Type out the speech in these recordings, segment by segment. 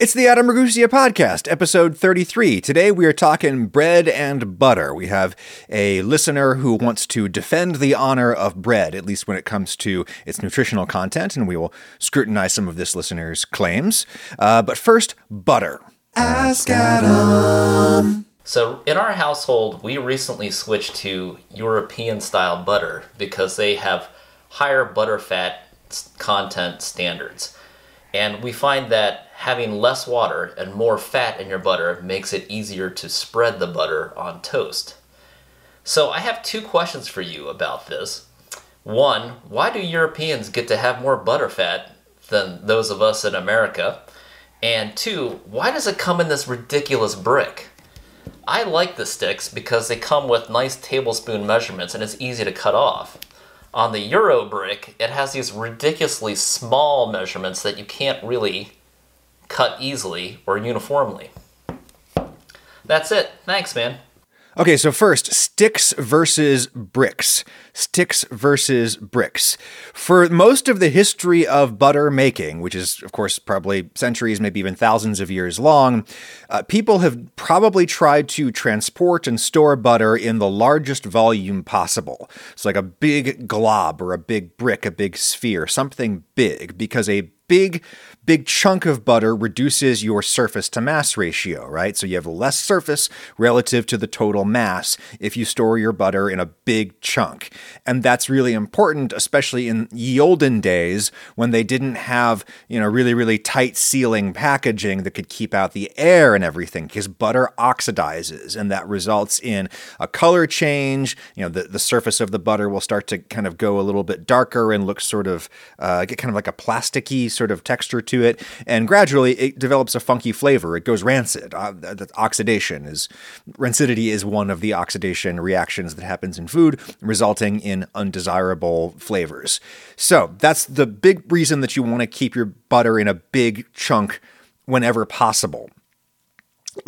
It's the Adam Ragusea podcast, episode 33. Today we are talking bread and butter. We have a listener who wants to defend the honor of bread, at least when it comes to its nutritional content, and we will scrutinize some of this listener's claims. Uh, but first, butter. Ask Adam. So, in our household, we recently switched to European style butter because they have higher butter fat content standards. And we find that having less water and more fat in your butter makes it easier to spread the butter on toast. So I have two questions for you about this. One, why do Europeans get to have more butter fat than those of us in America? And two, why does it come in this ridiculous brick? I like the sticks because they come with nice tablespoon measurements and it's easy to cut off. On the Euro brick, it has these ridiculously small measurements that you can't really cut easily or uniformly. That's it. Thanks, man. Okay, so first, sticks versus bricks. Sticks versus bricks. For most of the history of butter making, which is, of course, probably centuries, maybe even thousands of years long, uh, people have probably tried to transport and store butter in the largest volume possible. It's like a big glob or a big brick, a big sphere, something big, because a big big chunk of butter reduces your surface to mass ratio, right? So you have less surface relative to the total mass if you store your butter in a big chunk. And that's really important, especially in ye olden days when they didn't have, you know, really, really tight sealing packaging that could keep out the air and everything, because butter oxidizes and that results in a color change. You know, the, the surface of the butter will start to kind of go a little bit darker and look sort of, uh, get kind of like a plasticky sort of texture to it, and gradually it develops a funky flavor. It goes rancid. Uh, the oxidation is rancidity is one of the oxidation reactions that happens in food, resulting in undesirable flavors. So that's the big reason that you want to keep your butter in a big chunk whenever possible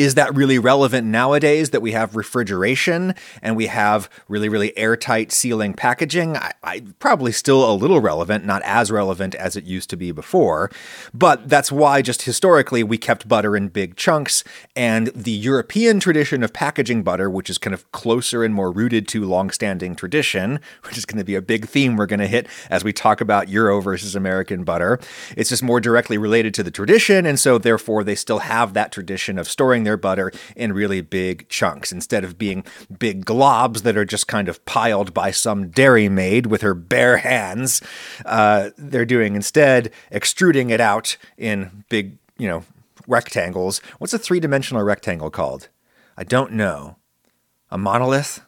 is that really relevant nowadays that we have refrigeration and we have really, really airtight sealing packaging? I, I, probably still a little relevant, not as relevant as it used to be before. But that's why, just historically, we kept butter in big chunks. And the European tradition of packaging butter, which is kind of closer and more rooted to longstanding tradition, which is going to be a big theme we're going to hit as we talk about Euro versus American butter, it's just more directly related to the tradition. And so, therefore, they still have that tradition of storing their butter in really big chunks instead of being big globs that are just kind of piled by some dairy maid with her bare hands. Uh, they're doing instead extruding it out in big, you know, rectangles. What's a three dimensional rectangle called? I don't know. A monolith?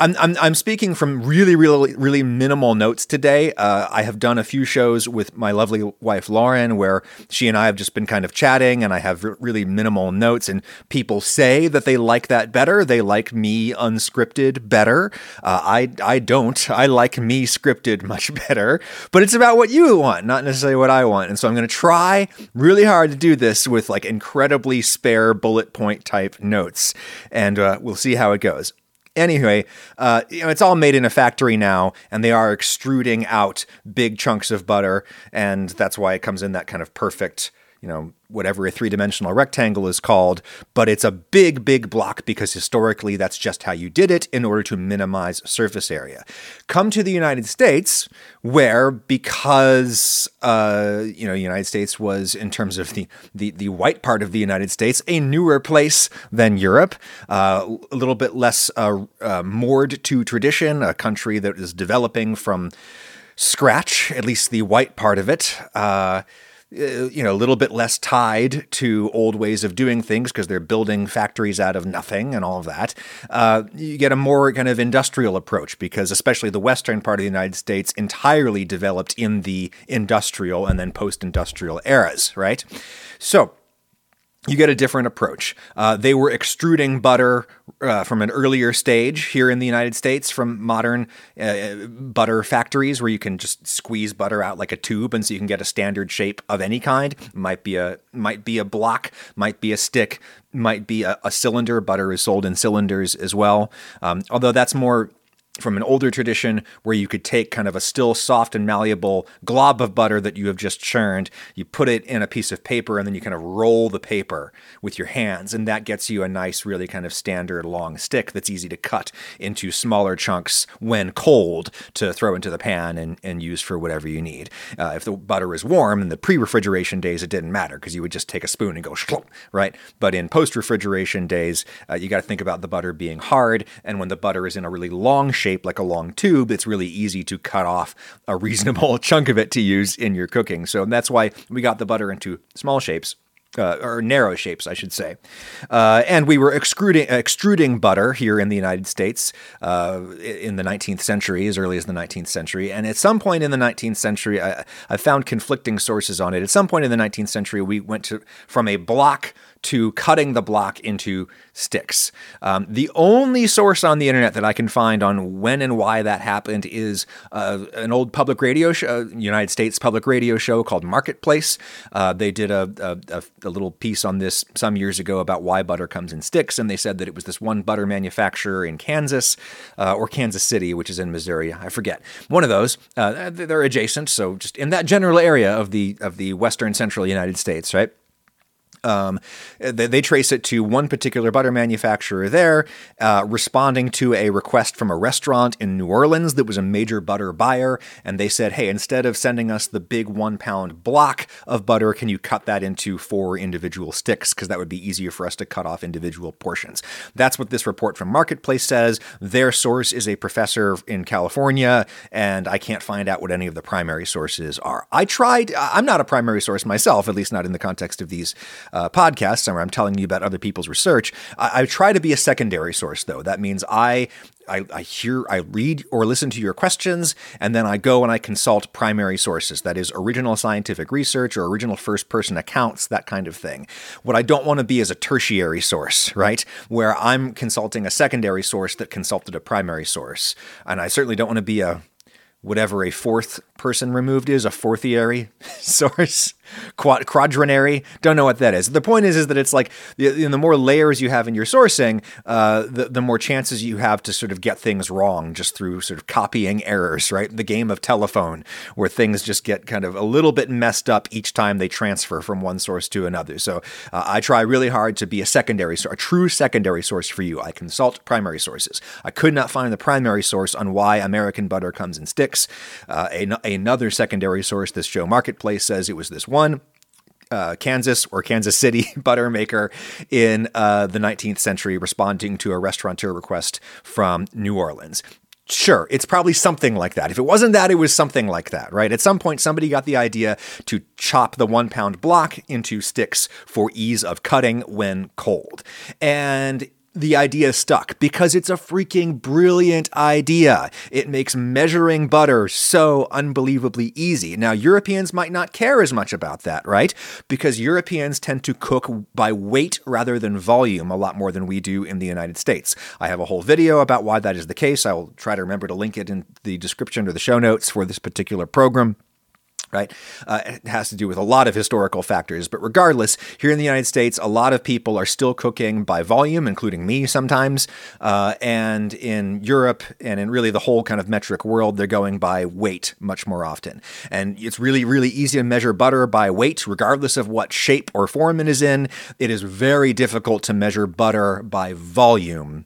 I'm, I'm, I'm speaking from really, really, really minimal notes today. Uh, I have done a few shows with my lovely wife, Lauren, where she and I have just been kind of chatting and I have really minimal notes. And people say that they like that better. They like me unscripted better. Uh, I, I don't. I like me scripted much better. But it's about what you want, not necessarily what I want. And so I'm going to try really hard to do this with like incredibly spare bullet point type notes. And uh, we'll see how it goes. Anyway, uh, you know, it's all made in a factory now, and they are extruding out big chunks of butter, and that's why it comes in that kind of perfect you know, whatever a three dimensional rectangle is called, but it's a big, big block because historically that's just how you did it in order to minimize surface area. Come to the United States, where because, uh, you know, the United States was, in terms of the, the, the white part of the United States, a newer place than Europe, uh, a little bit less uh, uh moored to tradition, a country that is developing from scratch, at least the white part of it. Uh, you know, a little bit less tied to old ways of doing things because they're building factories out of nothing and all of that. Uh, you get a more kind of industrial approach because, especially the western part of the United States, entirely developed in the industrial and then post industrial eras, right? So, you get a different approach. Uh, they were extruding butter uh, from an earlier stage here in the United States from modern uh, butter factories where you can just squeeze butter out like a tube, and so you can get a standard shape of any kind. Might be a might be a block, might be a stick, might be a, a cylinder. Butter is sold in cylinders as well. Um, although that's more from an older tradition where you could take kind of a still soft and malleable glob of butter that you have just churned, you put it in a piece of paper, and then you kind of roll the paper with your hands. And that gets you a nice, really kind of standard long stick that's easy to cut into smaller chunks when cold to throw into the pan and, and use for whatever you need. Uh, if the butter is warm in the pre refrigeration days, it didn't matter because you would just take a spoon and go, right? But in post refrigeration days, uh, you got to think about the butter being hard. And when the butter is in a really long shape, shape like a long tube, it's really easy to cut off a reasonable chunk of it to use in your cooking. So that's why we got the butter into small shapes. Uh, or narrow shapes, I should say. Uh, and we were extruding, extruding butter here in the United States uh, in the 19th century, as early as the 19th century. And at some point in the 19th century, I, I found conflicting sources on it. At some point in the 19th century, we went to from a block to cutting the block into sticks. Um, the only source on the internet that I can find on when and why that happened is uh, an old public radio show, United States public radio show called Marketplace. Uh, they did a, a, a, little piece on this some years ago about why butter comes in sticks, and they said that it was this one butter manufacturer in Kansas uh, or Kansas City, which is in Missouri. I forget. One of those. Uh, they're adjacent, so just in that general area of the of the western central United States, right? Um, they, they, trace it to one particular butter manufacturer there, uh, responding to a request from a restaurant in New Orleans that was a major butter buyer. And they said, hey, instead of sending us the big one pound block of butter, can you cut that into four individual sticks? Because that would be easier for us to cut off individual portions. That's what this report from Marketplace says. Their source is a professor in California, and I can't find out what any of the primary sources are. I tried, I'm not a primary source myself, at least not in the context of these uh, podcasts where I'm telling you about other people's research. I, I try to be a secondary source, though. That means I I, I, hear, I read or listen to your questions, and then I go and I consult primary sources. That is original scientific research or original first person accounts, that kind of thing. What I don't want to be is a tertiary source, right? Where I'm consulting a secondary source that consulted a primary source. And I certainly don't want to be a whatever a fourth person removed is, a fourthiary source quad, quadrinary. Don't know what that is. The point is, is that it's like the, the more layers you have in your sourcing, uh, the the more chances you have to sort of get things wrong just through sort of copying errors. Right, the game of telephone where things just get kind of a little bit messed up each time they transfer from one source to another. So uh, I try really hard to be a secondary, source, a true secondary source for you. I consult primary sources. I could not find the primary source on why American butter comes in sticks. Uh, a, another secondary source, this show Marketplace says it was this one one. Uh, Kansas or Kansas City butter maker in uh, the 19th century responding to a restaurateur request from New Orleans. Sure, it's probably something like that. If it wasn't that, it was something like that, right? At some point, somebody got the idea to chop the one pound block into sticks for ease of cutting when cold. And the idea stuck because it's a freaking brilliant idea. It makes measuring butter so unbelievably easy. Now, Europeans might not care as much about that, right? Because Europeans tend to cook by weight rather than volume a lot more than we do in the United States. I have a whole video about why that is the case. I will try to remember to link it in the description or the show notes for this particular program right? Uh, it has to do with a lot of historical factors. But regardless, here in the United States, a lot of people are still cooking by volume, including me sometimes. Uh, and in Europe and in really the whole kind of metric world, they're going by weight much more often. And it's really, really easy to measure butter by weight, regardless of what shape or form it is in. It is very difficult to measure butter by volume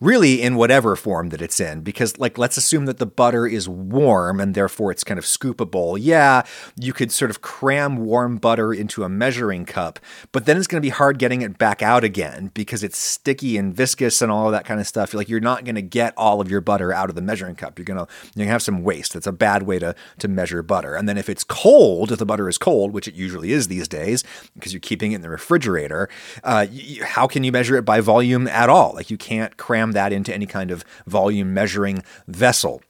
really in whatever form that it's in. Because, like, let's assume that the butter is warm and therefore it's kind of scoopable. Yeah, you could sort of cram warm butter into a measuring cup, but then it's going to be hard getting it back out again because it's sticky and viscous and all of that kind of stuff. Like, you're not going to get all of your butter out of the measuring cup. You're going to you're gonna have some waste. That's a bad way to, to measure butter. And then if it's cold, if the butter is cold, which it usually is these days because you're keeping it in the refrigerator, uh, how can you measure it by volume at all? Like, you can't cram that into any kind of volume measuring vessel.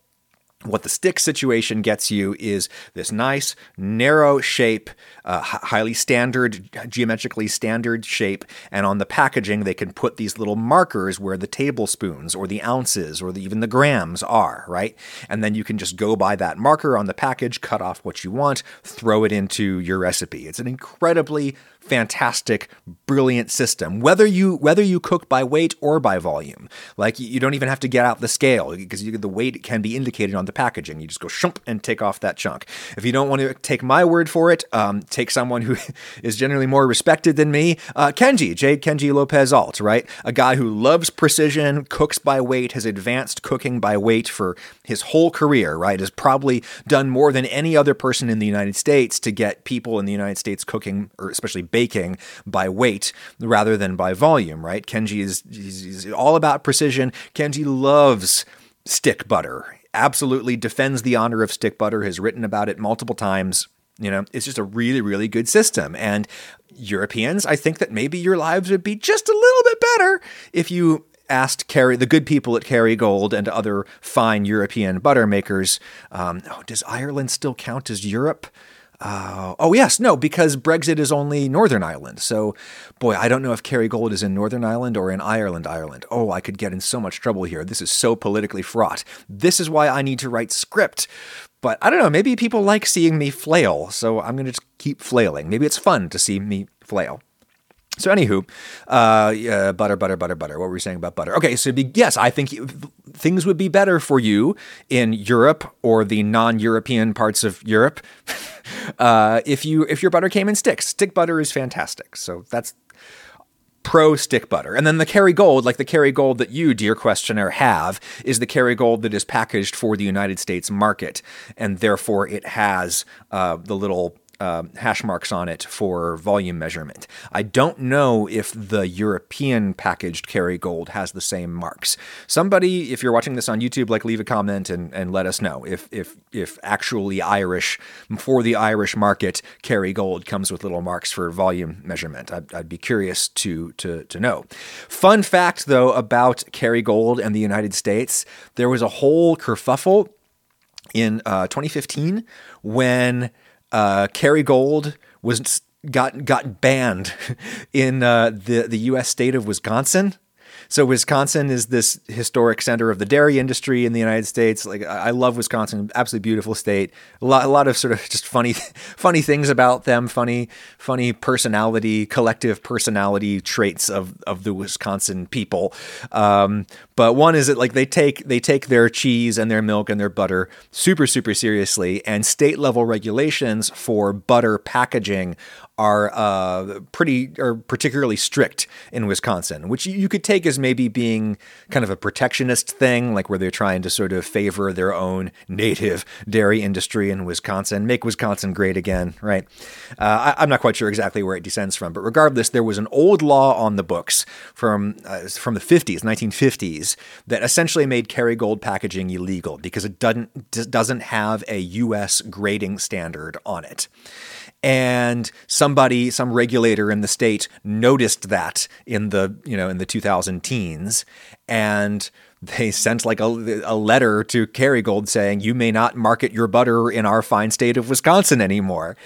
What the stick situation gets you is this nice, narrow shape, uh, highly standard, geometrically standard shape. And on the packaging, they can put these little markers where the tablespoons or the ounces or the, even the grams are, right? And then you can just go by that marker on the package, cut off what you want, throw it into your recipe. It's an incredibly fantastic, brilliant system. Whether you whether you cook by weight or by volume, like you don't even have to get out the scale because you, the weight can be indicated on the packaging. You just go shump and take off that chunk. If you don't want to take my word for it, um, take someone who is generally more respected than me, uh, Kenji J. Kenji Lopez Alt, right? A guy who loves precision, cooks by weight, has advanced cooking by weight for his whole career, right? Has probably done more than any other person in the United States to get people in the United States cooking, or especially baking, by weight rather than by volume, right? Kenji is he's all about precision. Kenji loves stick butter. Absolutely defends the honor of stick butter, has written about it multiple times. You know, it's just a really, really good system. And Europeans, I think that maybe your lives would be just a little bit better if you asked the good people at Kerrygold and other fine European butter makers, um, oh, does Ireland still count as Europe? Uh, oh yes, no, because Brexit is only Northern Ireland. So, boy, I don't know if Kerrygold is in Northern Ireland or in Ireland, Ireland. Oh, I could get in so much trouble here. This is so politically fraught. This is why I need to write script. But I don't know. Maybe people like seeing me flail, so I'm gonna just keep flailing. Maybe it's fun to see me flail. So, anywho, uh, butter, butter, butter, butter. What were we saying about butter? Okay, so be, yes, I think things would be better for you in Europe or the non-European parts of Europe uh, if you if your butter came in sticks. Stick butter is fantastic. So that's pro stick butter. And then the Kerrygold, like the Kerrygold that you, dear questioner, have, is the Kerrygold that is packaged for the United States market, and therefore it has uh, the little uh, hash marks on it for volume measurement. I don't know if the European packaged Kerrygold has the same marks. Somebody, if you're watching this on YouTube, like leave a comment and, and let us know if if if actually Irish for the Irish market Kerrygold comes with little marks for volume measurement. I'd, I'd be curious to to to know. Fun fact though about Kerrygold and the United States, there was a whole kerfuffle in uh, 2015 when uh, Kerrygold was got got banned in uh, the the U.S. state of Wisconsin. So Wisconsin is this historic center of the dairy industry in the United States. Like I love Wisconsin, absolutely beautiful state. A lot, a lot of sort of just funny, funny things about them. Funny, funny personality, collective personality traits of of the Wisconsin people. Um, but one is that like they take they take their cheese and their milk and their butter super super seriously, and state level regulations for butter packaging are uh, pretty or particularly strict in Wisconsin, which you could take as maybe being kind of a protectionist thing, like where they're trying to sort of favor their own native dairy industry in Wisconsin, make Wisconsin great again, right? Uh, I, am not quite sure exactly where it descends from, but regardless, there was an old law on the books from uh, from the 50s, 1950s, that essentially made Kerrygold packaging illegal because it doesn't doesn't have a U.S. grading standard on it and somebody some regulator in the state noticed that in the you know in the 2000 teens. And they sent like a, a letter to Kerrygold saying you may not market your butter in our fine state of Wisconsin anymore.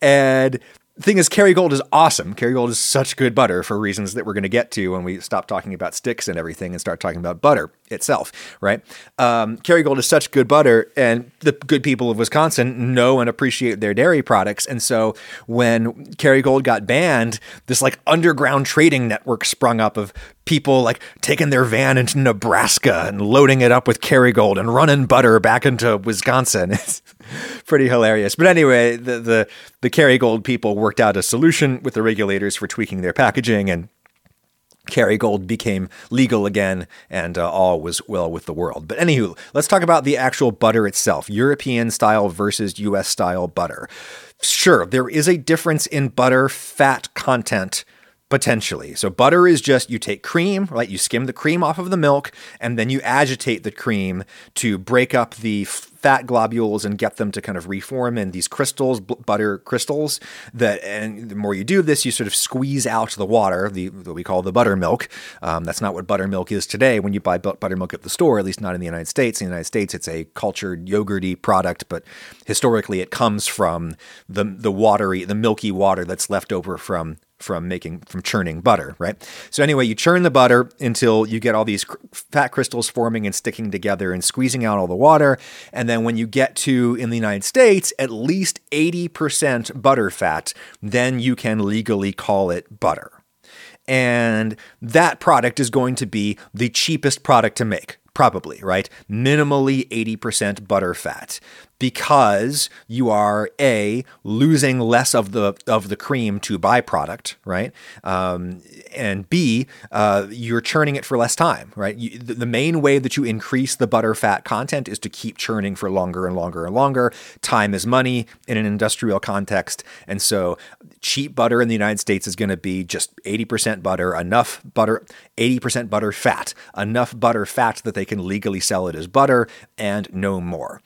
And thing is, Kerrygold is awesome. Kerrygold is such good butter for reasons that we're going to get to when we stop talking about sticks and everything and start talking about butter itself, right? Um, Kerrygold is such good butter, and the good people of Wisconsin know and appreciate their dairy products. And so when Kerrygold got banned, this like underground trading network sprung up of people like taking their van into Nebraska and loading it up with Kerrygold and running butter back into Wisconsin. It's pretty hilarious. But anyway, the the the Kerrygold people worked out a solution with the regulators for tweaking their packaging and Kerrygold became legal again, and uh, all was well with the world. But anywho, let's talk about the actual butter itself European style versus US style butter. Sure, there is a difference in butter fat content potentially. So butter is just you take cream, right? You skim the cream off of the milk and then you agitate the cream to break up the fat globules and get them to kind of reform in these crystals, butter crystals. That and the more you do this, you sort of squeeze out the water, the what we call the buttermilk. Um, that's not what buttermilk is today. When you buy buttermilk at the store, at least not in the United States. In the United States, it's a cultured yogurty product, but historically, it comes from the the watery, the milky water that's left over from from making from churning butter, right? So anyway, you churn the butter until you get all these cr- fat crystals forming and sticking together and squeezing out all the water, and then when you get to in the United States at least 80% butter fat, then you can legally call it butter. And that product is going to be the cheapest product to make probably, right? Minimally 80% butter fat because you are a losing less of the of the cream to byproduct, right? Um, and B, uh, you're churning it for less time, right? You, the, the main way that you increase the butter fat content is to keep churning for longer and longer and longer. Time is money in an industrial context, and so cheap butter in the United States is going to be just 80% butter, enough butter, 80% butter fat, enough butter fat that they can legally sell it as butter, and no more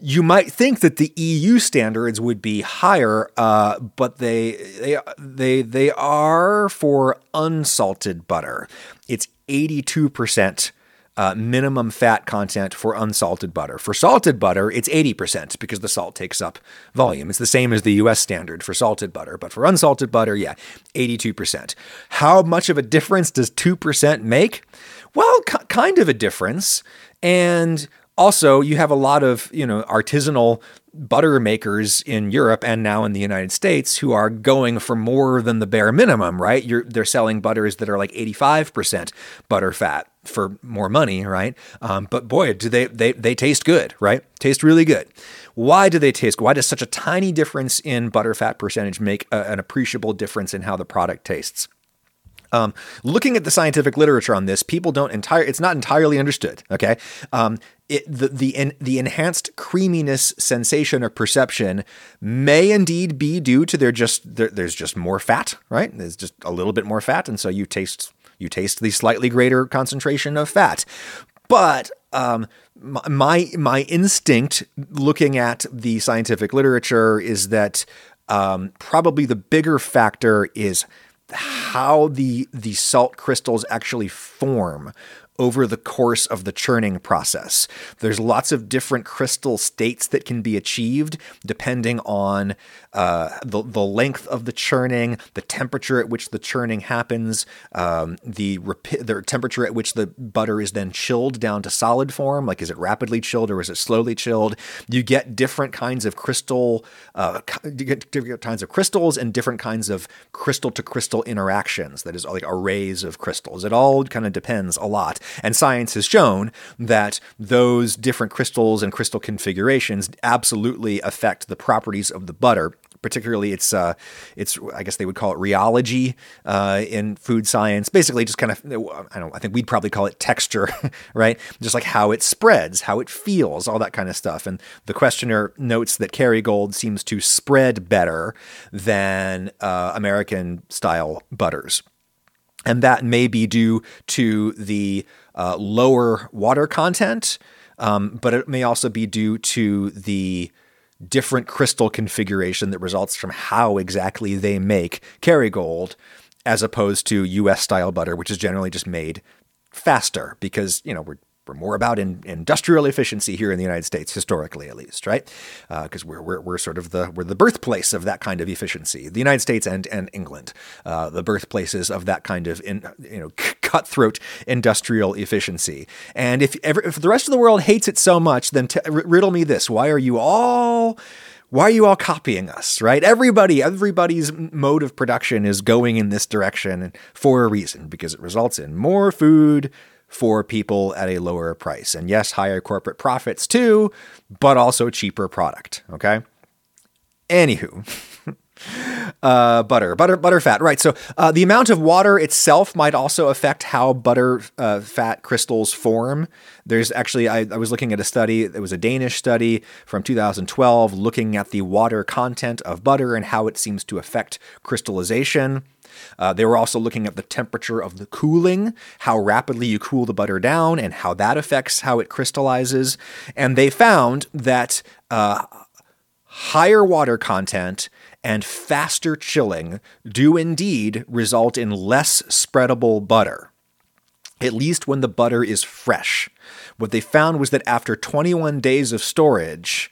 you might think that the EU standards would be higher, uh, but they they they they are for unsalted butter. It's eighty two percent. Uh, minimum fat content for unsalted butter. For salted butter, it's 80% because the salt takes up volume. It's the same as the US standard for salted butter, but for unsalted butter, yeah, 82%. How much of a difference does 2% make? Well, k- kind of a difference. And also, you have a lot of, you know, artisanal butter makers in Europe and now in the United States who are going for more than the bare minimum, right? You're, they're selling butters that are like 85% butter fat for more money, right? Um, but boy, do they, they, they taste good, right? Taste really good. Why do they taste? Why does such a tiny difference in butter fat percentage make a, an appreciable difference in how the product tastes? Um, looking at the scientific literature on this, people don't entire. It's not entirely understood. Okay, um, it, the the the enhanced creaminess sensation or perception may indeed be due to there just there, there's just more fat, right? There's just a little bit more fat, and so you taste you taste the slightly greater concentration of fat. But um, my my instinct, looking at the scientific literature, is that um, probably the bigger factor is how the the salt crystals actually form over the course of the churning process. There's lots of different crystal states that can be achieved depending on uh, the, the length of the churning, the temperature at which the churning happens, um, the, repi- the temperature at which the butter is then chilled down to solid form. Like, is it rapidly chilled or is it slowly chilled? You get different kinds of crystal, uh, you get different kinds of crystals and different kinds of crystal to crystal interactions. That is, like arrays of crystals. It all kind of depends a lot. And science has shown that those different crystals and crystal configurations absolutely affect the properties of the butter particularly it's uh, it's I guess they would call it rheology uh, in food science. Basically, just kind of I don't I think we'd probably call it texture, right? Just like how it spreads, how it feels, all that kind of stuff. And the questioner notes that Kerrygold seems to spread better than uh, American style butters. And that may be due to the uh, lower water content, um, but it may also be due to the different crystal configuration that results from how exactly they make Kerrygold, as opposed to US style butter, which is generally just made faster because, you know, we're we're more about in, industrial efficiency here in the United States, historically at least, right? Because uh, we're, we're, we're sort of the we're the birthplace of that kind of efficiency. The United States and and England, uh, the birthplaces of that kind of in, you know cutthroat industrial efficiency. And if ever, if the rest of the world hates it so much, then t- riddle me this: Why are you all why are you all copying us, right? Everybody, everybody's mode of production is going in this direction for a reason because it results in more food, for people at a lower price. And yes, higher corporate profits too, but also cheaper product. Okay. Anywho. uh, butter, butter, butter fat. Right. So uh, the amount of water itself might also affect how butter uh, fat crystals form. There's actually, I, I, was looking at a study, it was a Danish study from 2012 looking at the water content of butter and how it seems to affect crystallization. Uh, they were also looking at the temperature of the cooling, how rapidly you cool the butter down, and how that affects how it crystallizes. And they found that uh, higher water content and faster chilling do indeed result in less spreadable butter, at least when the butter is fresh. What they found was that after 21 days of storage,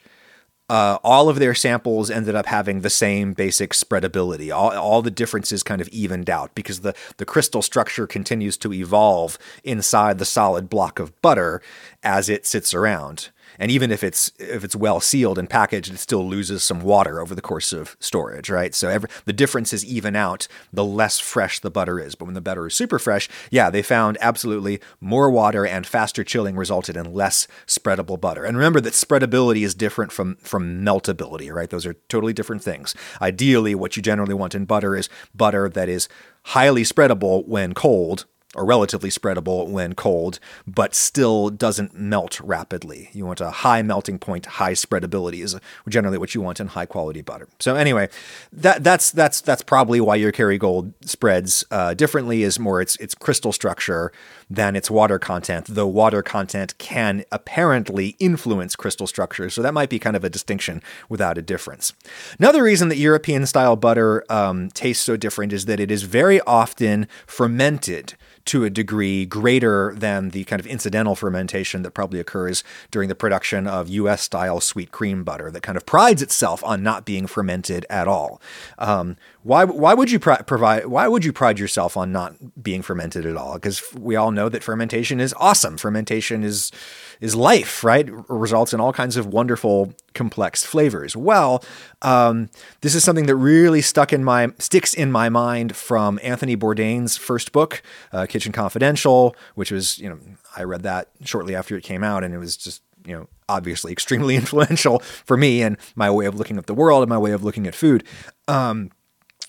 uh, all of their samples ended up having the same basic spreadability. All, all the differences kind of evened out because the, the crystal structure continues to evolve inside the solid block of butter as it sits around and even if it's if it's well sealed and packaged, it still loses some water over the course of storage, right? So every, the differences even out the less fresh the butter is. But when the butter is super fresh, yeah, they found absolutely more water and faster chilling resulted in less spreadable butter. And remember that spreadability is different from from meltability, right? Those are totally different things. Ideally, what you generally want in butter is butter that is highly spreadable when cold or relatively spreadable when cold, but still doesn't melt rapidly. You want a high melting point, high spreadability is generally what you want in high quality butter. So anyway, that that's that's that's probably why your Kerrygold spreads uh, differently. Is more its its crystal structure than its water content. Though water content can apparently influence crystal structure, so that might be kind of a distinction without a difference. Another reason that European style butter um, tastes so different is that it is very often fermented to a degree greater than the kind of incidental fermentation that probably occurs during the production of US style sweet cream butter that kind of prides itself on not being fermented at all. Um, why, why would you pr- provide why would you pride yourself on not being fermented at all? Because we all know that fermentation is awesome. Fermentation is is life, right? It results in all kinds of wonderful, complex flavors. Well, um, this is something that really stuck in my sticks in my mind from Anthony Bourdain's first book, uh, Kitchen Confidential, which was you know I read that shortly after it came out, and it was just you know obviously extremely influential for me and my way of looking at the world and my way of looking at food. Um,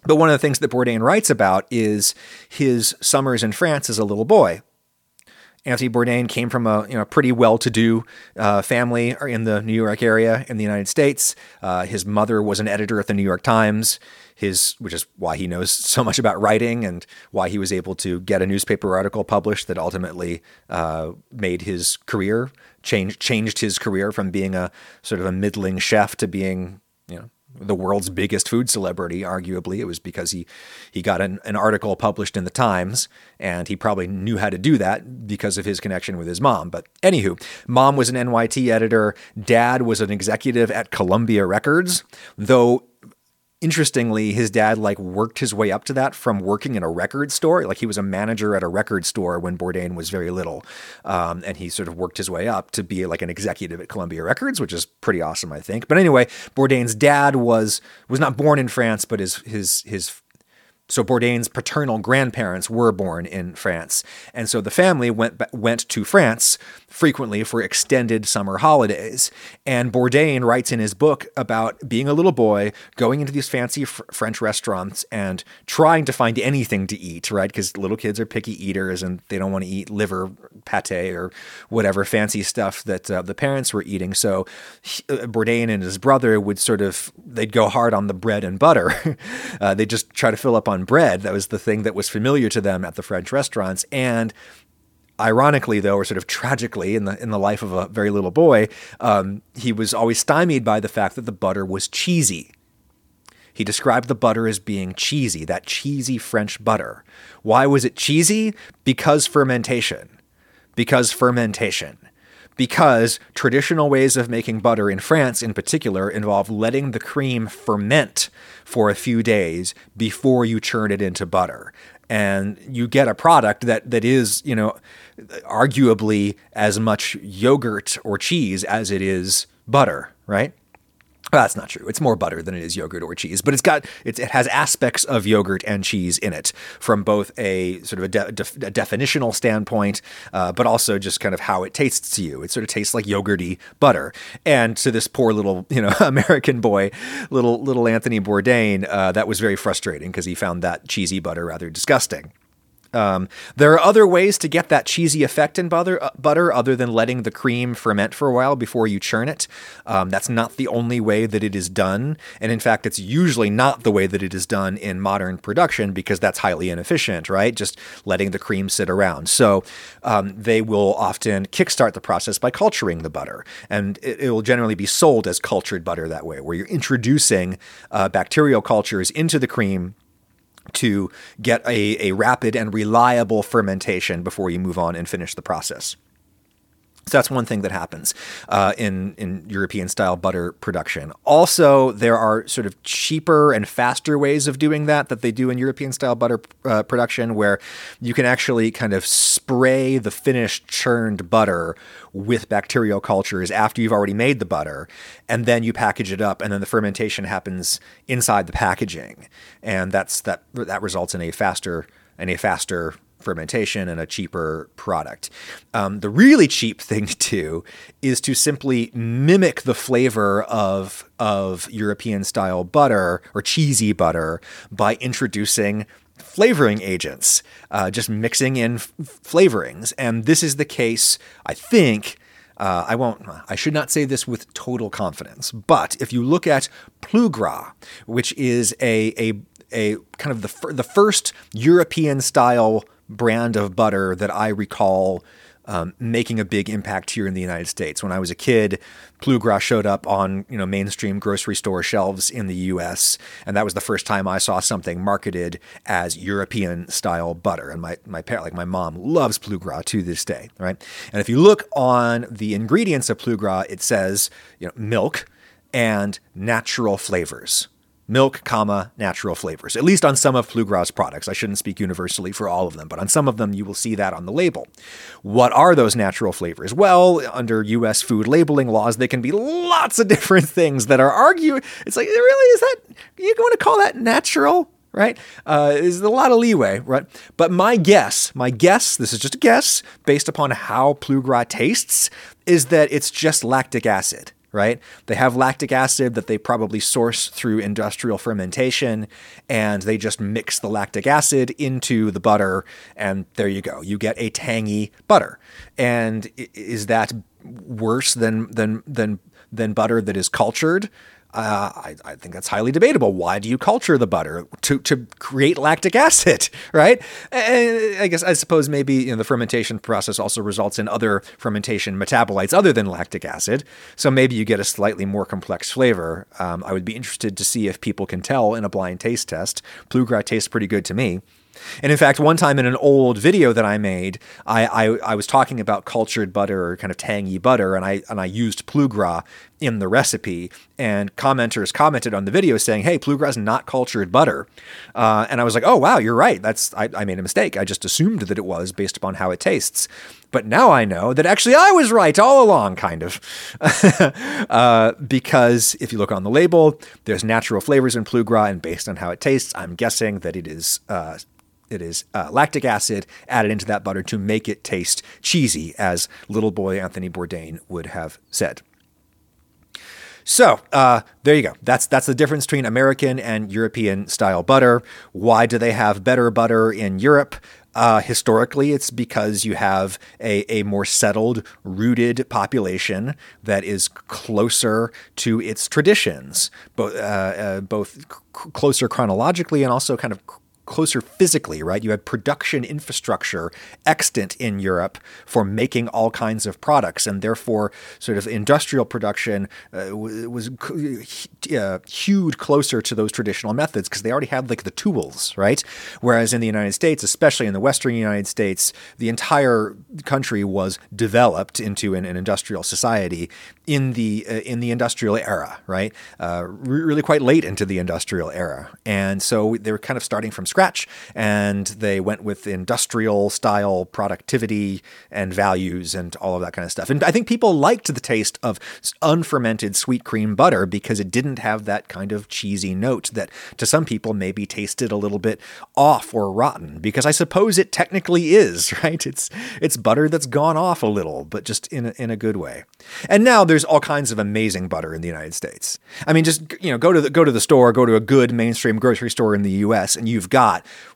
but one of the things that Bourdain writes about is his summers in France as a little boy. Anthony Bourdain came from a you know pretty well-to-do uh, family in the New York area in the United States. Uh, his mother was an editor at the New York Times. His, which is why he knows so much about writing and why he was able to get a newspaper article published that ultimately uh, made his career change changed his career from being a sort of a middling chef to being you know the world's biggest food celebrity, arguably. It was because he he got an, an article published in the Times, and he probably knew how to do that because of his connection with his mom. But anywho, mom was an NYT editor, dad was an executive at Columbia Records, though interestingly, his dad like worked his way up to that from working in a record store. Like he was a manager at a record store when Bourdain was very little, um, and he sort of worked his way up to be like an executive at Columbia Records, which is pretty awesome, I think. But anyway, Bourdain's dad was was not born in France, but his his his so Bourdain's paternal grandparents were born in France, and so the family went went to France frequently for extended summer holidays. And Bourdain writes in his book about being a little boy going into these fancy fr- French restaurants and trying to find anything to eat, right? Because little kids are picky eaters and they don't want to eat liver pate or whatever fancy stuff that uh, the parents were eating. So he, uh, Bourdain and his brother would sort of they'd go hard on the bread and butter. uh, they just try to fill up on on bread. That was the thing that was familiar to them at the French restaurants. And ironically, though, or sort of tragically, in the in the life of a very little boy, um, he was always stymied by the fact that the butter was cheesy. He described the butter as being cheesy, that cheesy French butter. Why was it cheesy? Because fermentation. Because fermentation because traditional ways of making butter in France, in particular, involve letting the cream ferment for a few days before you churn it into butter. And you get a product that, that is, you know, arguably as much yogurt or cheese as it is butter, right? Well, that's not true. It's more butter than it is yogurt or cheese, but it's got it's, it has aspects of yogurt and cheese in it from both a sort of a, de- a definitional standpoint, uh, but also just kind of how it tastes to you. It sort of tastes like yogurty butter. And to this poor little you know American boy, little little Anthony Bourdain, uh, that was very frustrating because he found that cheesy butter rather disgusting. Um, there are other ways to get that cheesy effect in butter, uh, butter other than letting the cream ferment for a while before you churn it. Um, that's not the only way that it is done. And in fact, it's usually not the way that it is done in modern production because that's highly inefficient, right? Just letting the cream sit around. So um, they will often kickstart the process by culturing the butter. And it, it, will generally be sold as cultured butter that way, where you're introducing uh, bacterial cultures into the cream to get a, a rapid and reliable fermentation before you move on and finish the process. So that's one thing that happens uh, in in European style butter production. Also, there are sort of cheaper and faster ways of doing that that they do in European style butter uh, production, where you can actually kind of spray the finished churned butter with bacterial cultures after you've already made the butter, and then you package it up, and then the fermentation happens inside the packaging, and that's that that results in a faster and a faster fermentation and a cheaper product. Um, the really cheap thing to do is to simply mimic the flavor of of European style butter or cheesy butter by introducing flavoring agents, uh, just mixing in f- flavorings. And this is the case, I think. Uh, I won't. I should not say this with total confidence, but if you look at Plugrá, which is a a a kind of the the first European style brand of butter that I recall um, making a big impact here in the United States. When I was a kid, Plugrá showed up on you know mainstream grocery store shelves in the U.S., and that was the first time I saw something marketed as European style butter. And my my parent, like my mom, loves Plugrá to this day, right? And if you look on the ingredients of Plugrá, it says you know milk and natural flavors milk, comma, natural flavors. At least on some of Plus products. I shouldn't speak universally for all of them, but on some of them you will see that on the label. What are those natural flavors? Well, under US food labeling laws, they can be lots of different things that are argued. It's like, really, is that, you going to call that natural? Right? Uh, there's a lot of leeway, right? But my guess, my guess, this is just a guess based upon how Plugrá tastes, is that it's just lactic acid right? They have lactic acid that they probably source through industrial fermentation, and they just mix the lactic acid into the butter, and there you go. You get a tangy butter. And is that worse than than than than butter that is cultured? Uh, I, I, think that's highly debatable. Why do you culture the butter to to create lactic acid, right? And I guess I suppose maybe you know, the fermentation process also results in other fermentation metabolites other than lactic acid. So maybe you get a slightly more complex flavor. Um, I would be interested to see if people can tell in a blind taste test. Plugrá tastes pretty good to me. And in fact, one time in an old video that I made, I, I, I, was talking about cultured butter or kind of tangy butter, and I and I used Plugrá in the recipe. And commenters commented on the video saying, "Hey, Plugrá is not cultured butter," uh, and I was like, "Oh wow, you're right. That's I, I made a mistake. I just assumed that it was based upon how it tastes." But now I know that actually I was right all along, kind of. uh, because if you look on the label, there's natural flavors in Plugrá, and based on how it tastes, I'm guessing that it is uh, it is uh, lactic acid added into that butter to make it taste cheesy, as little boy Anthony Bourdain would have said. So uh, there you go. That's that's the difference between American and European style butter. Why do they have better butter in Europe? Uh, historically, it's because you have a, a more settled, rooted population that is closer to its traditions, both uh, uh, both c- closer chronologically and also kind of closer physically, right? You had production infrastructure extant in Europe for making all kinds of products, and therefore, sort of industrial production uh, was uh, hewed closer to those traditional methods because they already had like the tools, right? Whereas in the United States, especially in the Western United States, the entire country was developed into an, an industrial society in the uh, in the industrial era, right? Uh, really quite late into the industrial era, and so they were kind of starting from scratch scratch, and they went with industrial style productivity and values and all of that kind of stuff. And I think people liked the taste of unfermented sweet cream butter because it didn't have that kind of cheesy note that to some people maybe tasted a little bit off or rotten. Because I suppose it technically is, right? It's it's butter that's gone off a little, but just in a, in a good way. And now there's all kinds of amazing butter in the United States. I mean, just you know, go to the go to the store, go to a good mainstream grocery store in the U.S., and you've got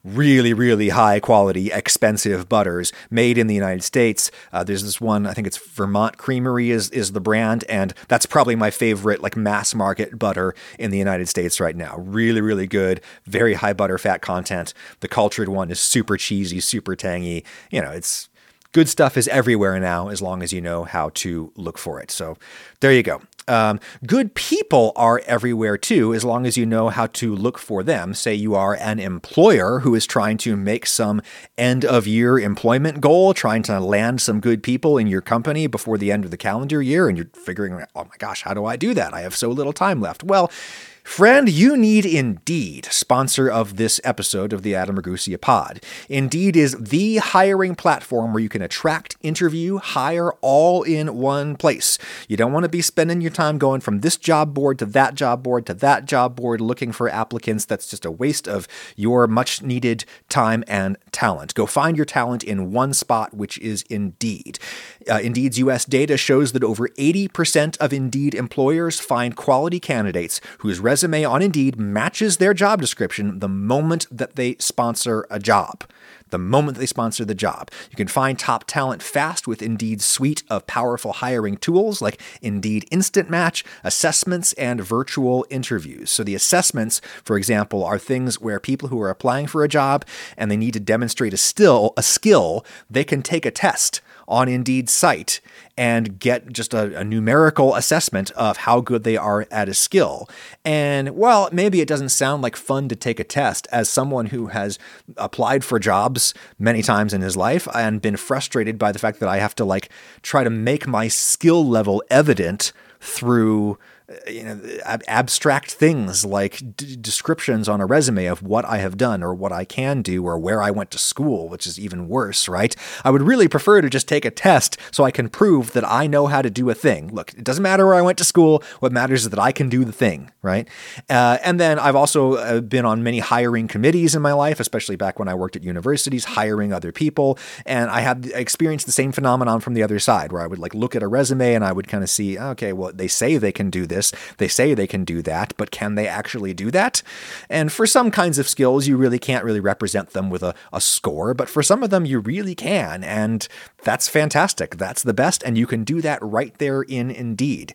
really, really high quality, expensive butters made in the United States. Uh, there's this one, I think it's Vermont Creamery is is the brand, and that's probably my favorite like mass market butter in the United States right now. Really, really good, very high butter fat content. The cultured one is super cheesy, super tangy. You know, it's good stuff is everywhere now as long as you know how to look for it. So there you go. Um, good people are everywhere too, as long as you know how to look for them. Say you are an employer who is trying to make some end of year employment goal, trying to land some good people in your company before the end of the calendar year, and you're figuring, oh my gosh, how do I do that? I have so little time left. Well, Friend, you need Indeed, sponsor of this episode of the Adam Ragusea Pod. Indeed is the hiring platform where you can attract, interview, hire all in one place. You don't want to be spending your time going from this job board to that job board to that job board looking for applicants. That's just a waste of your much needed time and talent. Go find your talent in one spot, which is Indeed. Uh, Indeed's US data shows that over 80% of Indeed employers find quality candidates whose resume on Indeed matches their job description the moment that they sponsor a job. The moment they sponsor the job. You can find top talent fast with Indeed's suite of powerful hiring tools like Indeed Instant Match, assessments, and virtual interviews. So, the assessments, for example, are things where people who are applying for a job and they need to demonstrate a still a skill, they can take a test on Indeed's site and get just a, a, numerical assessment of how good they are at a skill. And while maybe it doesn't sound like fun to take a test, as someone who has applied for jobs many times in his life and been frustrated by the fact that I have to like try to make my skill level evident through you know ab- abstract things like d- descriptions on a resume of what I have done or what I can do or where I went to school, which is even worse, right? I would really prefer to just take a test so I can prove that I know how to do a thing. Look, it doesn't matter where I went to school. What matters is that I can do the thing, right? Uh, and then I've also uh, been on many hiring committees in my life, especially back when I worked at universities, hiring other people, and I had experienced the same phenomenon from the other side, where I would like look at a resume and I would kind of see, okay, well, they say they can do this They say they can do that, but can they actually do that? And for some kinds of skills, you really can't really represent them with a, a score, but for some of them, you really can. And that's fantastic. That's the best. And you can do that right there in Indeed.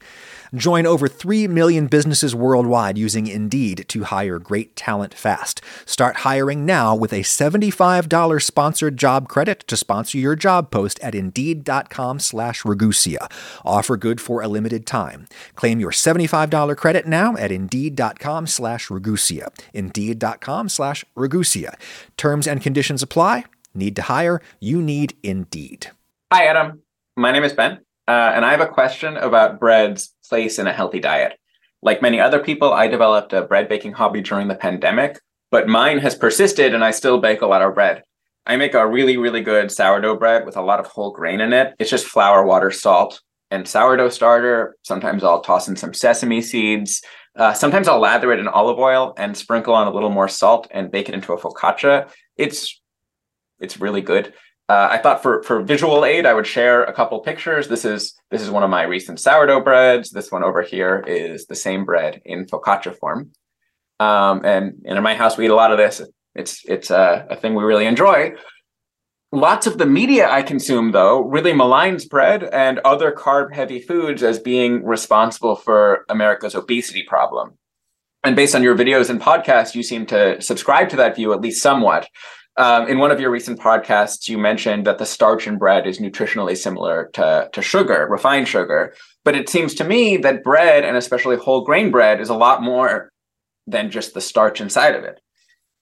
Join over 3 million businesses worldwide using Indeed to hire great talent fast. Start hiring now with a $75 sponsored job credit to sponsor your job post at Indeed.com slash Ragusea. Offer good for a limited time. Claim your $75 credit now at Indeed.com slash Ragusea. Indeed.com slash Ragusea. Terms and conditions apply. Need to hire? You need Indeed. Hi, Adam. My name is Ben, uh, and I have a question about bread's place in a healthy diet. Like many other people, I developed a bread baking hobby during the pandemic, but mine has persisted and I still bake a lot of bread. I make a really, really good sourdough bread with a lot of whole grain in it. It's just flour, water, salt, and sourdough starter. Sometimes I'll toss in some sesame seeds. Uh, sometimes I'll lather it in olive oil and sprinkle on a little more salt and bake it into a focaccia. It's it's really good. Uh, I thought for for visual aid, I would share a couple pictures. This is this is one of my recent sourdough breads. This one over here is the same bread in focaccia form. Um, and, and in my house, we eat a lot of this. It's it's a, a thing we really enjoy. Lots of the media I consume, though, really maligns bread and other carb heavy foods as being responsible for America's obesity problem. And based on your videos and podcasts, you seem to subscribe to that view at least somewhat. Um, in one of your recent podcasts, you mentioned that the starch in bread is nutritionally similar to, to sugar, refined sugar. But it seems to me that bread, and especially whole grain bread, is a lot more than just the starch inside of it.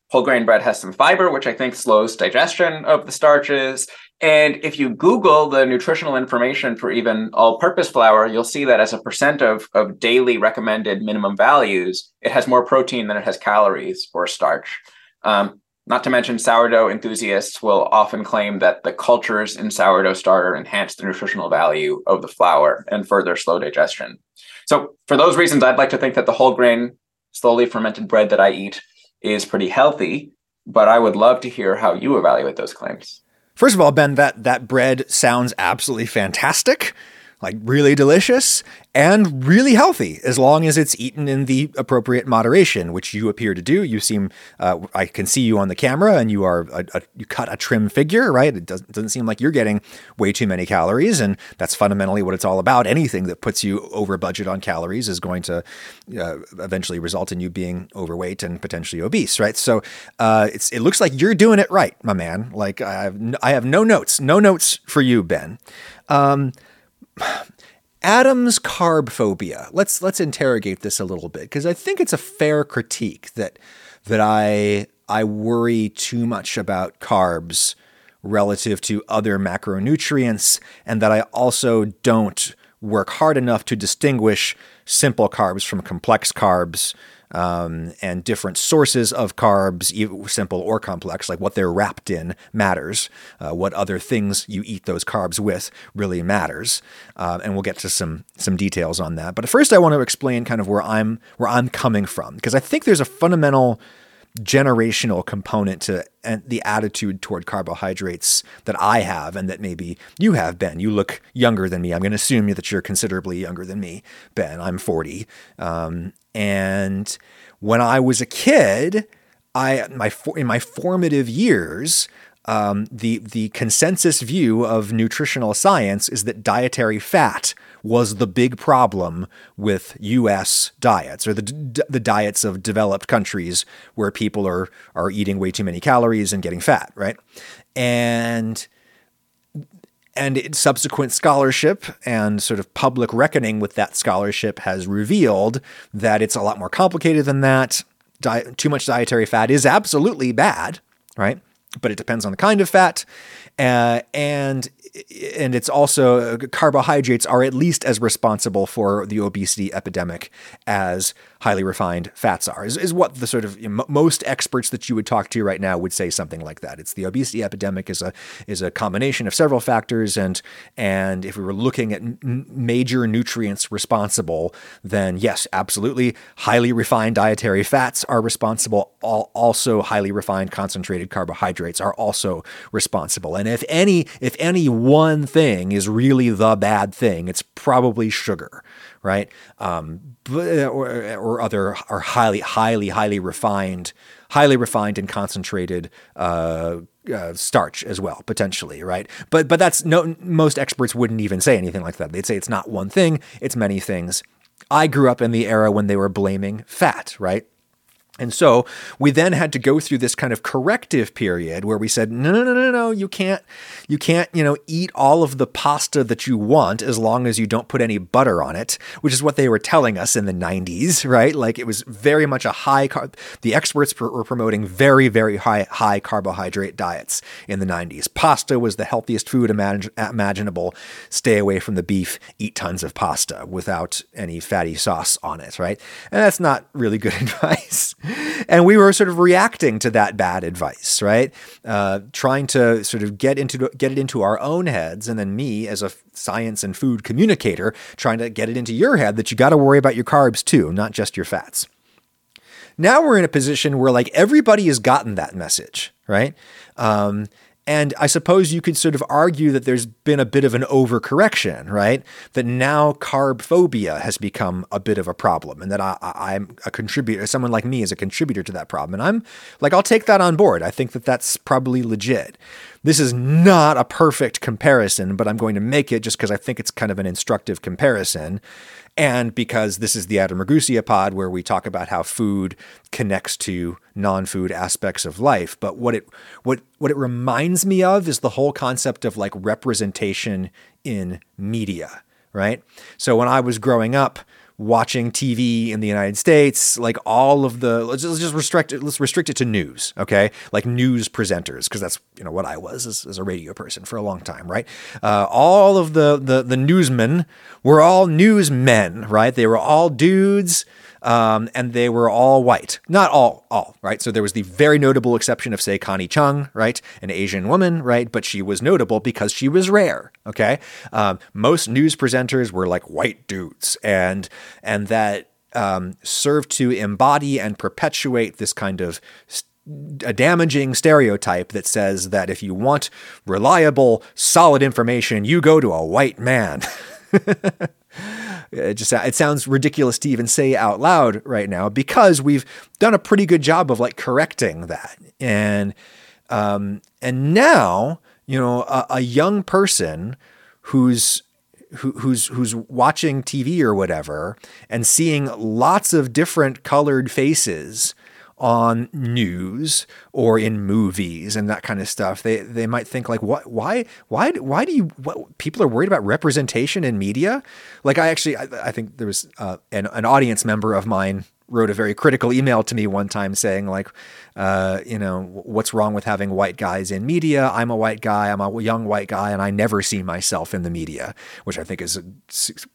Whole grain bread has some fiber, which I think slows digestion of the starches. And if you Google the nutritional information for even all purpose flour, you'll see that as a percent of, of daily recommended minimum values, it has more protein than it has calories or starch. Um, not to mention, sourdough enthusiasts will often claim that the cultures in sourdough starter enhance the nutritional value of the flour and further slow digestion. So, for those reasons, I'd like to think that the whole grain, slowly fermented bread that I eat is pretty healthy, but I would love to hear how you evaluate those claims. First of all, Ben, that, that bread sounds absolutely fantastic like really delicious and really healthy as long as it's eaten in the appropriate moderation, which you appear to do. You seem, uh, I can see you on the camera, and you are a, a, you cut a trim figure, right? It doesn't, doesn't seem like you're getting way too many calories, and that's fundamentally what it's all about. Anything that puts you over budget on calories is going to uh, eventually result in you being overweight and potentially obese, right? So uh, it's it looks like you're doing it right, my man. Like I have, I have no notes, no notes for you, Ben. Um, Adam's carb phobia. Let's let's interrogate this a little bit because I think it's a fair critique that that I I worry too much about carbs relative to other macronutrients and that I also don't work hard enough to distinguish simple carbs from complex carbs um, and different sources of carbs, simple or complex, like what they're wrapped in matters. Uh, what other things you eat those carbs with really matters, uh, and we'll get to some some details on that. But first, I want to explain kind of where I'm where I'm coming from because I think there's a fundamental generational component to the attitude toward carbohydrates that I have and that maybe you have, Ben. You look younger than me. I'm going to assume that you're considerably younger than me, Ben. I'm 40. Um, and when I was a kid, I my in my formative years, um, the the consensus view of nutritional science is that dietary fat was the big problem with U.S. diets or the the diets of developed countries where people are are eating way too many calories and getting fat, right? And and subsequent scholarship and sort of public reckoning with that scholarship has revealed that it's a lot more complicated than that. Di- too much dietary fat is absolutely bad, right? But it depends on the kind of fat. Uh, and and it's also carbohydrates are at least as responsible for the obesity epidemic as highly refined fats are, is, is what the sort of you know, most experts that you would talk to right now would say something like that. It's the obesity epidemic is a is a combination of several factors, and and if we were looking at n- major nutrients responsible, then yes, absolutely, highly refined dietary fats are responsible. All, also, highly refined concentrated carbohydrates are also responsible. And if any if any one thing is really the bad thing, it's probably sugar right? Um, or, or other are highly, highly, highly refined, highly refined and concentrated uh, uh, starch as well, potentially, right? But but that's no. Most experts wouldn't even say anything like that. They'd say it's not one thing; it's many things. I grew up in the era when they were blaming fat, right? And so we then had to go through this kind of corrective period where we said, no, no, no, no, no, you can't, you can't, you know, eat all of the pasta that you want as long as you don't put any butter on it, which is what they were telling us in the 90s, right? Like it was very much a high, car- the experts were promoting very, very high, high carbohydrate diets in the 90s. Pasta was the healthiest food imag- imaginable. Stay away from the beef, eat tons of pasta without any fatty sauce on it, right? And that's not really good advice and we were sort of reacting to that bad advice, right? Uh, trying to sort of get into get it into our own heads, and then me as a science and food communicator trying to get it into your head that you got to worry about your carbs too, not just your fats. Now we're in a position where like everybody has gotten that message, right? Um, and I suppose you could sort of argue that there's been a bit of an overcorrection, right? That now carb phobia has become a bit of a problem, and that I, am a contributor, someone like me is a contributor to that problem. And I'm like, I'll take that on board. I think that that's probably legit. This is not a perfect comparison, but I'm going to make it just because I think it's kind of an instructive comparison and because this is the Adam Ragusea pod where we talk about how food connects to non-food aspects of life. But what it what what it reminds me of is the whole concept of like representation in media, right? So when I was growing up, watching TV in the United States, like all of the let's just, restrict it, let's restrict it to news, okay? Like news presenters, because that's you know what I was as, as, a radio person for a long time, right? Uh, all of the the the newsmen were all newsmen, right? They were all dudes um, and they were all white. Not all, all, right? So there was the very notable exception of, say, Connie Chung, right? An Asian woman, right? But she was notable because she was rare, okay? Um, most news presenters were like white dudes, and and that um, served to embody and perpetuate this kind of a damaging stereotype that says that if you want reliable, solid information, you go to a white man. It just it sounds ridiculous to even say out loud right now because we've done a pretty good job of like correcting that. And um, and now you know a, a young person who's who, who's who's watching TV or whatever and seeing lots of different colored faces on news or in movies and that kind of stuff, they they might think like, what? Why? Why? Why do you? What, people are worried about representation in media? Like, I actually, I, I think there was uh, an, an audience member of mine wrote a very critical email to me one time saying like uh, you know what's wrong with having white guys in media? I'm a white guy. I'm a young white guy and i never see myself in the media which i think is a,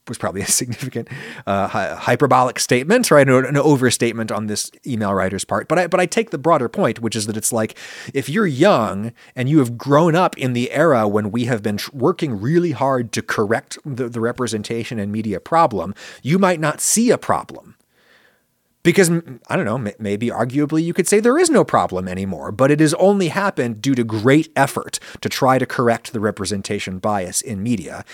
was probably a significant uh, hyperbolic statement right? An overstatement on this email writer's part. But I, but I take the broader point which is that it's like if you're young and you have grown up in the era when we have been working really hard to correct the, the representation and media problem you might not see a problem because I don't know, maybe arguably you could say there is no problem anymore, but it has only happened due to great effort to try to correct the representation bias in media.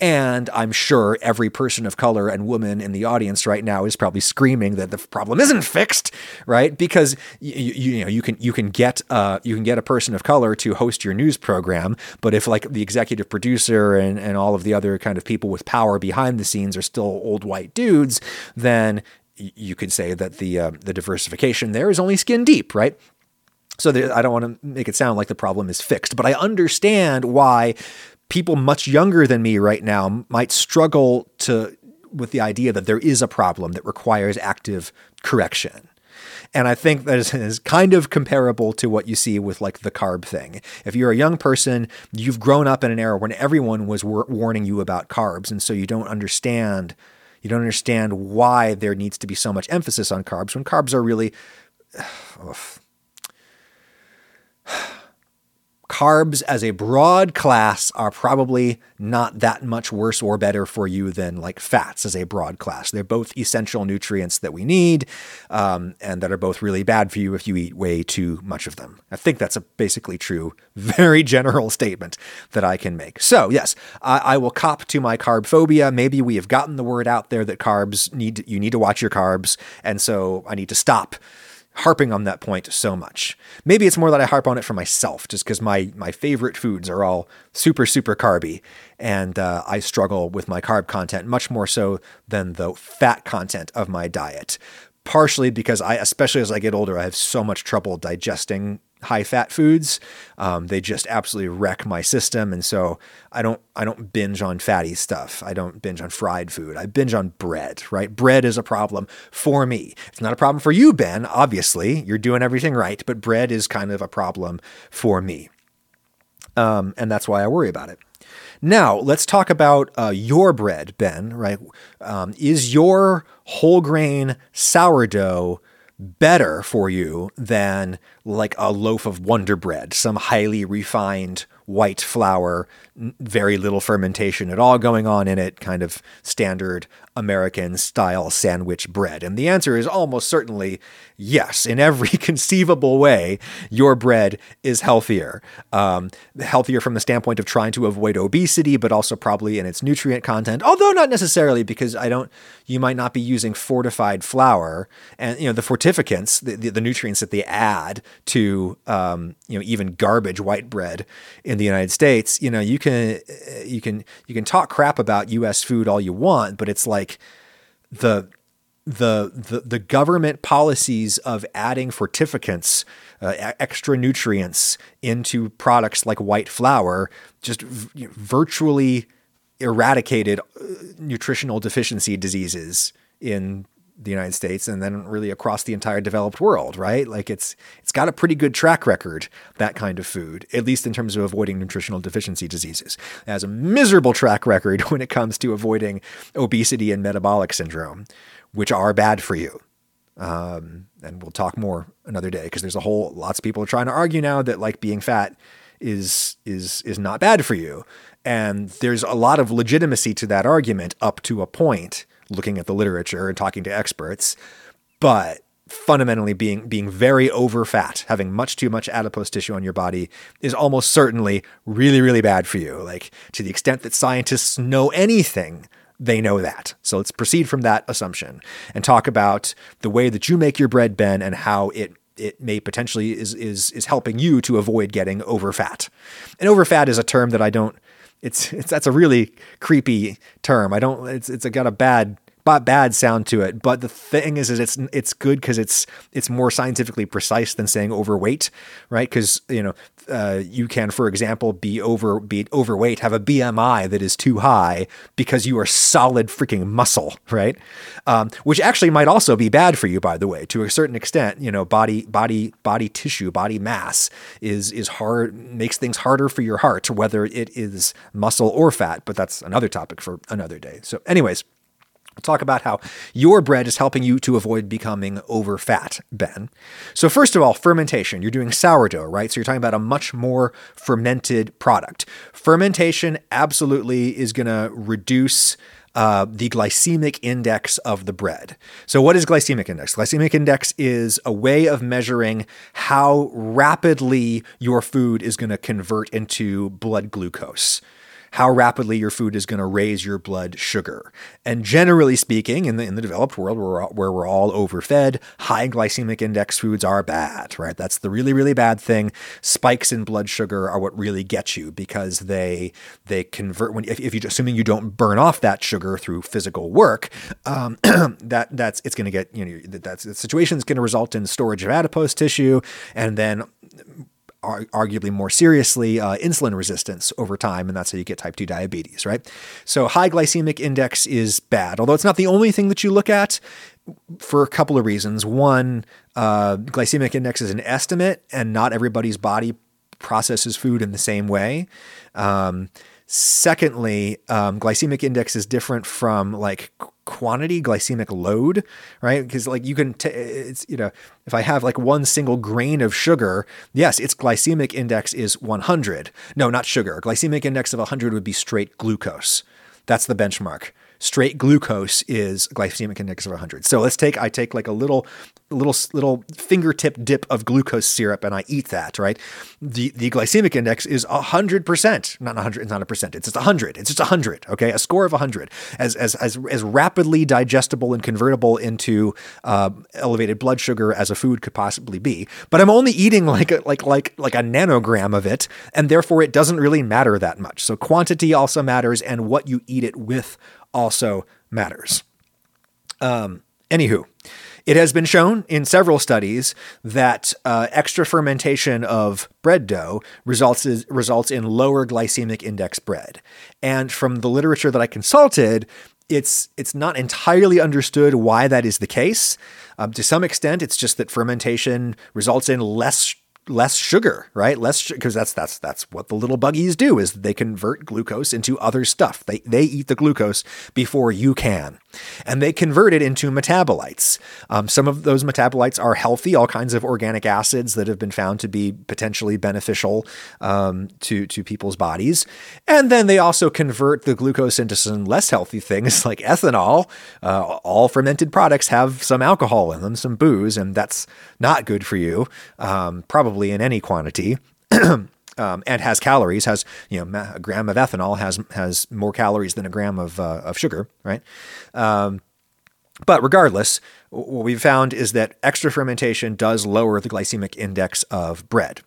And I'm sure every person of color and woman in the audience right now is probably screaming that the problem isn't fixed, right? Because you, you, know you can you can get uh, you can get a person of color to host your news program, but if like the executive producer and, and all of the other kind of people with power behind the scenes are still old white dudes, then you could say that the uh, the diversification there is only skin deep, right? So there, I don't want to make it sound like the problem is fixed, but I understand why people much younger than me right now might struggle to with the idea that there is a problem that requires active correction. And I think that is kind of comparable to what you see with like the carb thing. If you're a young person, you've grown up in an era when everyone was war- warning you about carbs, and so you don't understand you don't understand why there needs to be so much emphasis on carbs when carbs are really. carbs as a broad class are probably not that much worse or better for you than like fats as a broad class. They're both essential nutrients that we need um, and that are both really bad for you if you eat way too much of them. I think that's a basically true, very general statement that I can make. So, yes, I, I will cop to my carb phobia. Maybe we have gotten the word out there that carbs need, you need to watch your carbs. And so I need to stop harping on that point so much. Maybe it's more that I harp on it for myself, just because my my favorite foods are all super super carby, and uh, I struggle with my carb content much more so than the fat content of my diet. Partially because I, especially as I get older, I have so much trouble digesting high fat foods. Um, they just absolutely wreck my system, and so I don't I don't binge on fatty stuff. I don't binge on fried food. I binge on bread. Right, bread is a problem for me. It's not a problem for you, Ben. Obviously, you're doing everything right, but bread is kind of a problem for me, um, and that's why I worry about it. Now, let's talk about uh, your bread, Ben, right? Um, is your whole grain sourdough better for you than like a loaf of Wonder Bread, some highly refined white flour, very little fermentation at all going on in it, kind of standard American style sandwich bread? And the answer is almost certainly yes. In every conceivable way, your bread is healthier. Um, healthier from the standpoint of trying to avoid obesity, but also probably in its nutrient content, although not necessarily because I don't, you might not be using fortified flour and, you know, the fortificants, the, the, the nutrients that they add to, um, you know, even garbage white bread in the United States, you know, you can, you can, you can talk crap about U.S. food all you want, but it's like the, the, the, the government policies of adding fortificants, uh, extra nutrients into products like white flour, just v- virtually eradicated uh, nutritional deficiency diseases in the United States and then really across the entire developed world, right? Like it's it's got a pretty good track record that kind of food, at least in terms of avoiding nutritional deficiency diseases. It has a miserable track record when it comes to avoiding obesity and metabolic syndrome, which are bad for you. Um, and we'll talk more another day because there's a whole lots of people are trying to argue now that like being fat is is is not bad for you. And there's a lot of legitimacy to that argument up to a point looking at the literature and talking to experts, but fundamentally being being very over fat, having much too much adipose tissue on your body is almost certainly really really bad for you. Like to the extent that scientists know anything, they know that. So let's proceed from that assumption and talk about the way that you make your bread, Ben, and how it it may potentially is is is helping you to avoid getting over fat. And over fat is a term that I don't it's it's that's a really creepy term. I don't it's it's got a bad bad sound to it. But the thing is, is it's it's good because it's it's more scientifically precise than saying overweight, right? Because you know uh, you can, for example, be over be overweight, have a BMI that is too high because you are solid freaking muscle, right? Um, which actually might also be bad for you, by the way, to a certain extent. You know, body body body tissue, body mass is is hard makes things harder for your heart, whether it is muscle or fat. But that's another topic for another day. So, anyways talk about how your bread is helping you to avoid becoming over fat, Ben. So, first of all, fermentation. You're doing sourdough, right? So, you're talking about a much more fermented product. Fermentation absolutely is going to reduce. Uh, the glycemic index of the bread. So, what is glycemic index? Glycemic index is a way of measuring how rapidly your food is going to convert into blood glucose how rapidly your food is going to raise your blood sugar. And generally speaking, in the, in the developed world where where we're all overfed, high glycemic index foods are bad, right? That's the really, really bad thing. Spikes in blood sugar are what really get you because they they convert when if, if you assuming you don't burn off that sugar through physical work, um, that that's it's going to get you know that's the situation is going to result in storage of adipose tissue and then arguably more seriously uh, insulin resistance over time, and that's how you get type 2 diabetes, right? So, high glycemic index is bad, although it's not the only thing that you look at for a couple of reasons. One, uh, glycemic index is an estimate, and not everybody's body processes food in the same way. Um, Secondly, um, glycemic index is different from like quantity, glycemic load, right? Because like you can, t- it's you know, if I have like one single grain of sugar, yes, its glycemic index is 100. No, not sugar. Glycemic index of 100 would be straight glucose. That's the benchmark straight glucose is glycemic index of 100. So let's take I take like a little little little fingertip dip of glucose syrup and I eat that, right? The the glycemic index is 100%, not 100, it's not a percent. It's just 100. It's just 100, okay? A score of 100 as as as as rapidly digestible and convertible into uh, elevated blood sugar as a food could possibly be. But I'm only eating like a, like like like a nanogram of it and therefore it doesn't really matter that much. So quantity also matters and what you eat it with also matters. Um, anywho, it has been shown in several studies that uh, extra fermentation of bread dough results is, results in lower glycemic index bread. And from the literature that I consulted, it's it's not entirely understood why that is the case. Um, to some extent, it's just that fermentation results in less less sugar, right? Less because that's that's that's what the little buggies do is they convert glucose into other stuff. They they eat the glucose before you can, and they convert it into metabolites. Um, some of those metabolites are healthy, all kinds of organic acids that have been found to be potentially beneficial um, to to people's bodies, and then they also convert the glucose into some less healthy things like ethanol. Uh, all fermented products have some alcohol in them, some booze, and that's not good for you. Um, probably probably in any quantity. Um, and has calories, has you know a gram of ethanol has has more calories than a gram of uh, of sugar, right? Um, but regardless, what we've found is that extra fermentation does lower the glycemic index of bread.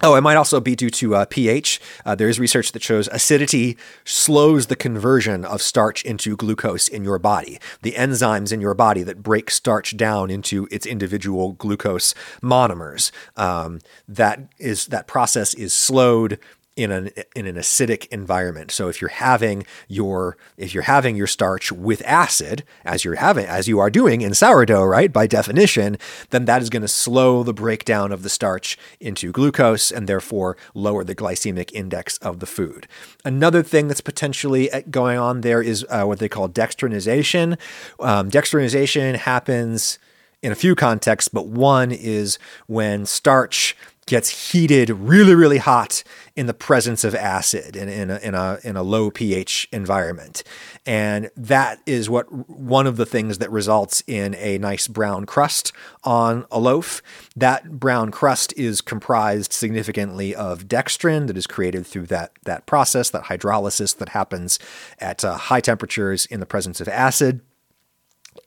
Oh, it might also be due to uh, pH. Uh, there is research that shows acidity slows the conversion of starch into glucose in your body. The enzymes in your body that break starch down into its individual glucose monomers. Um, that is that process is slowed in an in an acidic environment. So if you're having your if you're having your starch with acid as you're having as you are doing in sourdough, right? By definition, then that is going to slow the breakdown of the starch into glucose and therefore lower the glycemic index of the food. Another thing that's potentially uh, going on there is uh, what they call dextrinization. Um, dextrinization happens in a few contexts, but one is when starch gets heated really, really hot in the presence of acid in, in, a, in, a, in a low pH environment. And that is what one of the things that results in a nice brown crust on a loaf. That brown crust is comprised significantly of dextrin that is created through that, that process, that hydrolysis that happens at uh, high temperatures in the presence of acid.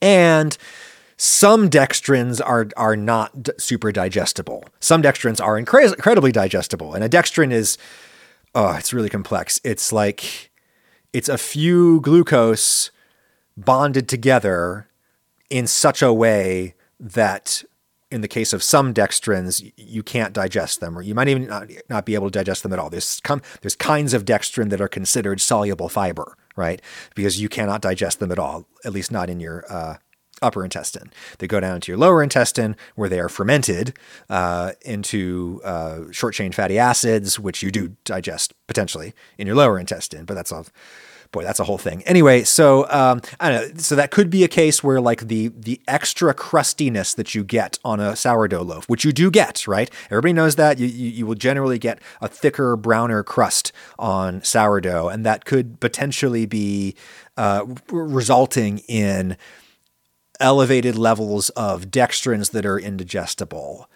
And some dextrins are are not d- super digestible. Some dextrins are incre- incredibly digestible, and a dextrin is oh, it's really complex. It's like it's a few glucose bonded together in such a way that in the case of some dextrins, you can't digest them, or you might even not, not be able to digest them at all. There's com- there's kinds of dextrin that are considered soluble fiber, right? Because you cannot digest them at all, at least not in your uh, upper intestine. They go down to your lower intestine, where they are fermented uh, into uh, short chain fatty acids, which you do digest potentially in your lower intestine, but that's all boy, that's a whole thing. Anyway, so um, I don't know. So that could be a case where like the the extra crustiness that you get on a sourdough loaf, which you do get, right? Everybody knows that you you, you will generally get a thicker, browner crust on sourdough, and that could potentially be uh, resulting in elevated levels of dextrins that are indigestible.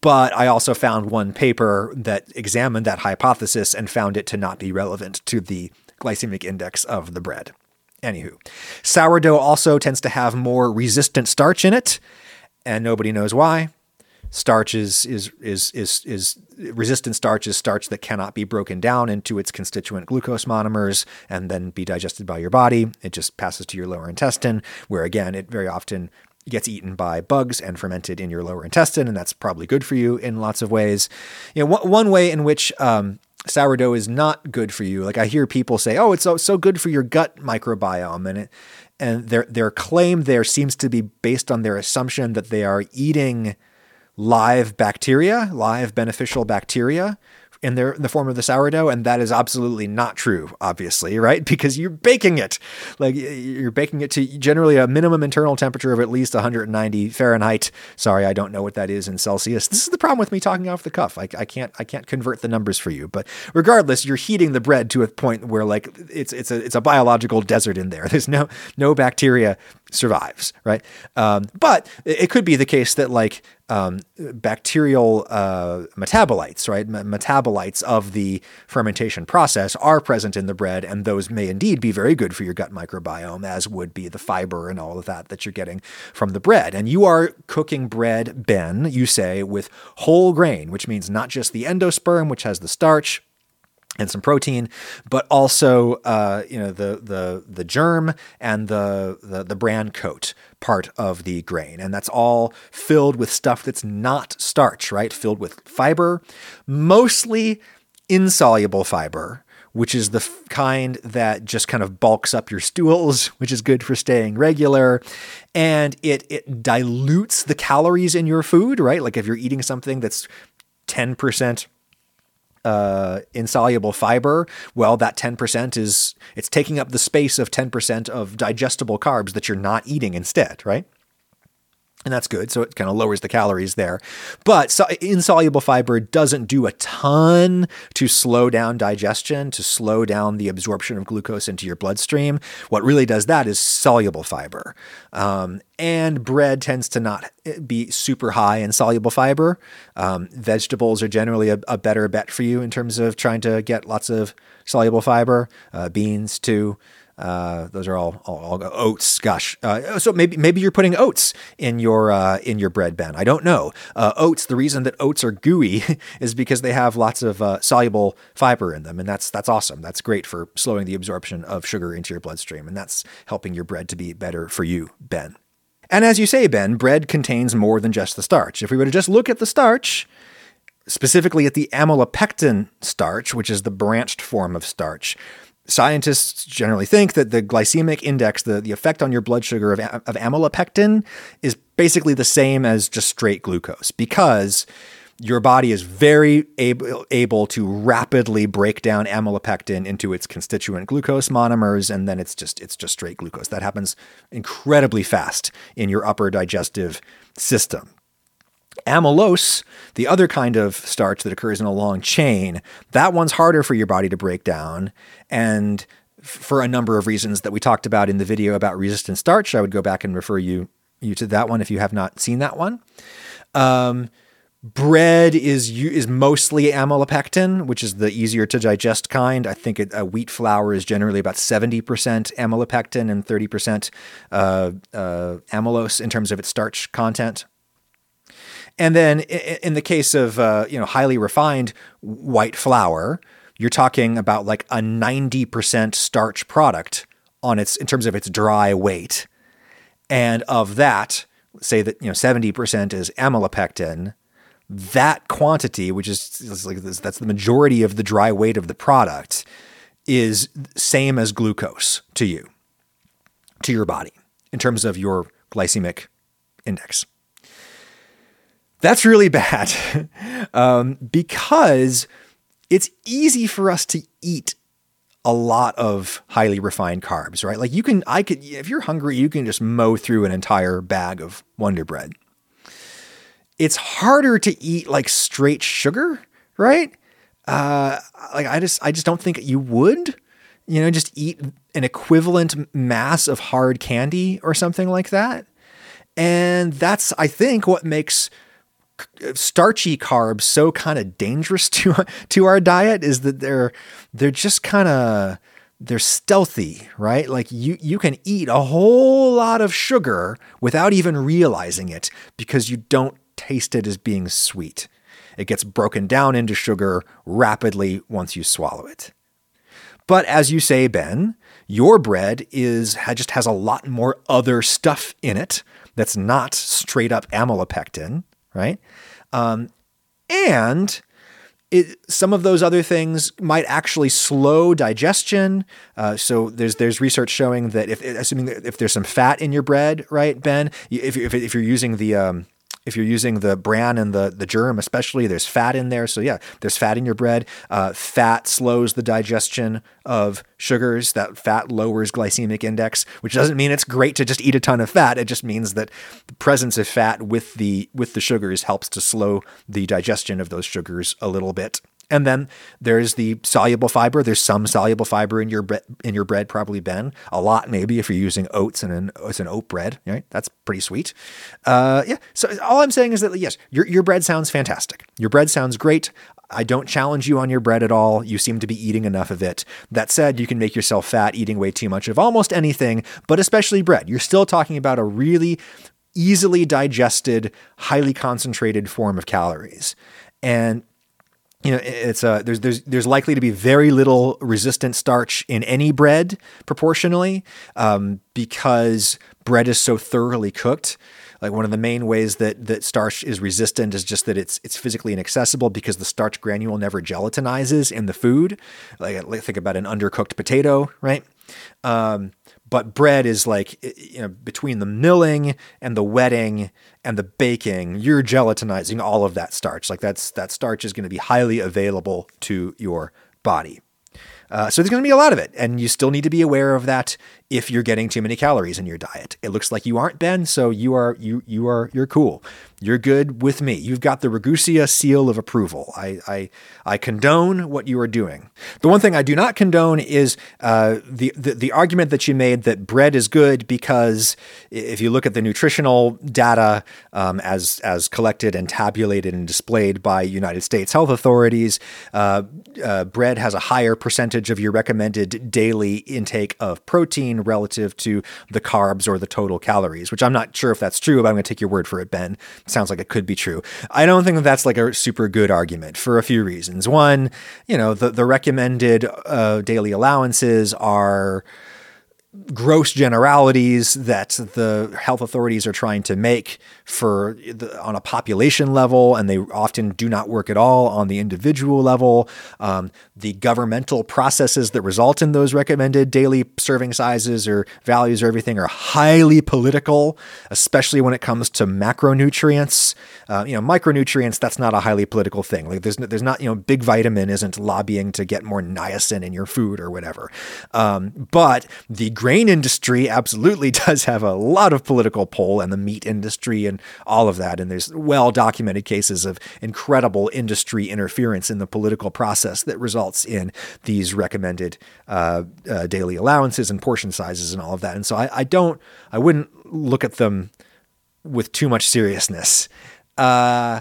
But I also found one paper that examined that hypothesis and found it to not be relevant to the glycemic index of the bread. Anywho, sourdough also tends to have more resistant starch in it, and nobody knows why. Starch is is is is is resistant starch is starch that cannot be broken down into its constituent glucose monomers and then be digested by your body. It just passes to your lower intestine, where again it very often gets eaten by bugs and fermented in your lower intestine, and that's probably good for you in lots of ways. You know, one way in which um, sourdough is not good for you. Like I hear people say, "Oh, it's so so good for your gut microbiome," and it, and their their claim there seems to be based on their assumption that they are eating live bacteria, live beneficial bacteria, in their in the form of the sourdough, and that is absolutely not true, obviously, right? Because you're baking it, like you're baking it to generally a minimum internal temperature of at least 190 Fahrenheit. Sorry, I don't know what that is in Celsius. This is the problem with me talking off the cuff. I, I can't I can't convert the numbers for you. But regardless, you're heating the bread to a point where like it's it's a it's a biological desert in there. There's no no bacteria survives, right? Um, but it could be the case that like um, bacterial uh, metabolites, right? Metabolites of the fermentation process are present in the bread, and those may indeed be very good for your gut microbiome, as would be the fiber and all of that that you're getting from the bread. And you are cooking bread, Ben, you say, with whole grain, which means not just the endosperm, which has the starch, and some protein, but also uh, you know the the the germ and the, the the bran coat part of the grain, and that's all filled with stuff that's not starch, right? Filled with fiber, mostly insoluble fiber, which is the f- kind that just kind of bulks up your stools, which is good for staying regular, and it it dilutes the calories in your food, right? Like if you're eating something that's ten percent uh, insoluble fiber, well, that 10% is, it's taking up the space of 10% of digestible carbs that you're not eating instead, right? And that's good. So it kind of lowers the calories there. But so insoluble fiber doesn't do a ton to slow down digestion, to slow down the absorption of glucose into your bloodstream. What really does that is soluble fiber. Um, and bread tends to not eh, be super high in soluble fiber. Um, vegetables are generally a, a, better bet for you in terms of trying to get lots of soluble fiber. Uh, beans, too. Uh, those are all, all, all oats. Gosh, uh, so maybe maybe you're putting oats in your uh, in your bread, Ben. I don't know. Uh, oats. The reason that oats are gooey is because they have lots of uh, soluble fiber in them, and that's that's awesome. That's great for slowing the absorption of sugar into your bloodstream, and that's helping your bread to be better for you, Ben. And as you say, Ben, bread contains more than just the starch. If we were to just look at the starch, specifically at the amylopectin starch, which is the branched form of starch, scientists generally think that the glycemic index, the, the effect on your blood sugar of, of amylopectin, is basically the same as just straight glucose because your body is very able, able to rapidly break down amylopectin into its constituent glucose monomers and then it's just it's just straight glucose. That happens incredibly fast in your upper digestive system Amylose, the other kind of starch that occurs in a long chain, that one's harder for your body to break down. And for a number of reasons that we talked about in the video about resistant starch, I would go back and refer you you to that one if you have not seen that one. Um, bread is is mostly amylopectin, which is the easier to digest kind. I think it, wheat flour is generally about seventy percent amylopectin and thirty percent uh, uh, amylose in terms of its starch content. And then in the case of uh, you know highly refined white flour, you're talking about like a 90% starch product on its in terms of its dry weight. And of that, say that you know 70% is amylopectin, that quantity, which is, like this, that's the majority of the dry weight of the product, is same as glucose to you, to your body, in terms of your glycemic index. That's really bad um, because it's easy for us to eat a lot of highly refined carbs, right? Like you can, I could, if you're hungry, you can just mow through an entire bag of Wonder Bread. It's harder to eat like straight sugar, right? Uh, like I just, I just don't think you would, you know, just eat an equivalent mass of hard candy or something like that. And that's, I think, what makes starchy carbs so kind of dangerous to to our diet is that they're they're just kind of they're stealthy, right? Like you you can eat a whole lot of sugar without even realizing it because you don't taste it as being sweet. It gets broken down into sugar rapidly once you swallow it. But as you say, Ben, your bread is just has a lot more other stuff in it that's not straight up amylopectin right? Um, and it, some of those other things might actually slow digestion. Uh, so there's there's research showing that if assuming that if there's some fat in your bread, right, Ben, if if, if you're using the um, if you're using the bran and the, the germ, especially, there's fat in there. So, yeah, there's fat in your bread. Uh, fat slows the digestion of sugars. That fat lowers glycemic index, which doesn't mean it's great to just eat a ton of fat. It just means that the presence of fat with the with the sugars helps to slow the digestion of those sugars a little bit. And then there's the soluble fiber. There's some soluble fiber in your bre- in your bread, probably Ben. A lot, maybe, if you're using oats and an it's an oat bread. Right, that's pretty sweet. Uh, yeah. So all I'm saying is that yes, your your bread sounds fantastic. Your bread sounds great. I don't challenge you on your bread at all. You seem to be eating enough of it. That said, you can make yourself fat eating way too much of almost anything, but especially bread. You're still talking about a really easily digested, highly concentrated form of calories. And you know, it's a there's there's there's likely to be very little resistant starch in any bread proportionally, um, because bread is so thoroughly cooked. Like one of the main ways that that starch is resistant is just that it's it's physically inaccessible because the starch granule never gelatinizes in the food. Like think about an undercooked potato, right? Um, but bread is like you know between the milling and the wetting and the baking you're gelatinizing all of that starch. Like that's that starch is going to be highly available to your body. Uh, so there's going to be a lot of it, and you still need to be aware of that if you're getting too many calories in your diet. It looks like you aren't, Ben, so you are you you are you're cool. You're good with me. You've got the Ragusea seal of approval. I I I condone what you are doing. The one thing I do not condone is uh, the, the the argument that you made that bread is good because if you look at the nutritional data um, as as collected and tabulated and displayed by United States health authorities, uh, uh bread has a higher percentage of your recommended daily intake of protein relative to the carbs or the total calories, which I'm not sure if that's true, but I'm going to take your word for it, Ben. Sounds like it could be true. I don't think that that's like a super good argument for a few reasons. One, you know, the, the recommended uh, daily allowances are gross generalities that the health authorities are trying to make for the, on a population level, and they often do not work at all on the individual level. Um, the governmental processes that result in those recommended daily serving sizes or values or everything are highly political, especially when it comes to macronutrients. Uh, you know, micronutrients that's not a highly political thing. Like there's there's not you know big vitamin isn't lobbying to get more niacin in your food or whatever. Um, but the grain industry absolutely does have a lot of political pull, and the meat industry and all of that. And there's well documented cases of incredible industry interference in the political process that results in these recommended uh, uh, daily allowances and portion sizes and all of that. And so I, I don't, I wouldn't look at them with too much seriousness. Uh,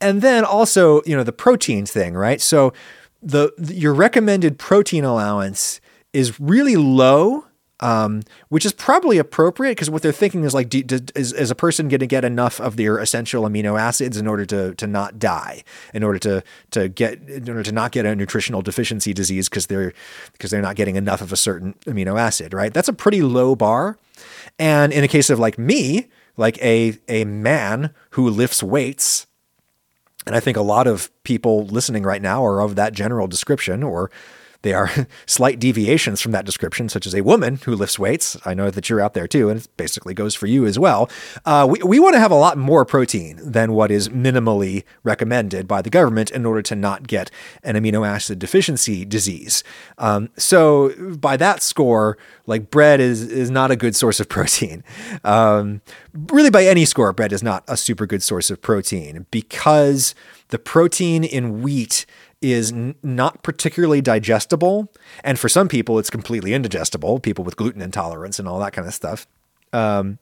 and then also, you know, the protein thing, right? So the, the your recommended protein allowance is really low um, which is probably appropriate because what they're thinking is like, do, do, is, is a person going to get enough of their essential amino acids in order to to not die, in order to to get in order to not get a nutritional deficiency disease because they're because they're not getting enough of a certain amino acid, right? That's a pretty low bar. And in a case of like me, like a a man who lifts weights, and I think a lot of people listening right now are of that general description or they are slight deviations from that description, such as a woman who lifts weights. I know that you're out there too, and it basically goes for you as well. Uh, we, we want to have a lot more protein than what is minimally recommended by the government in order to not get an amino acid deficiency disease. Um, so, by that score, like bread is is not a good source of protein. Um, really, by any score, bread is not a super good source of protein because the protein in wheat is n- not particularly digestible. And for some people, it's completely indigestible, people with gluten intolerance and all that kind of stuff. Um,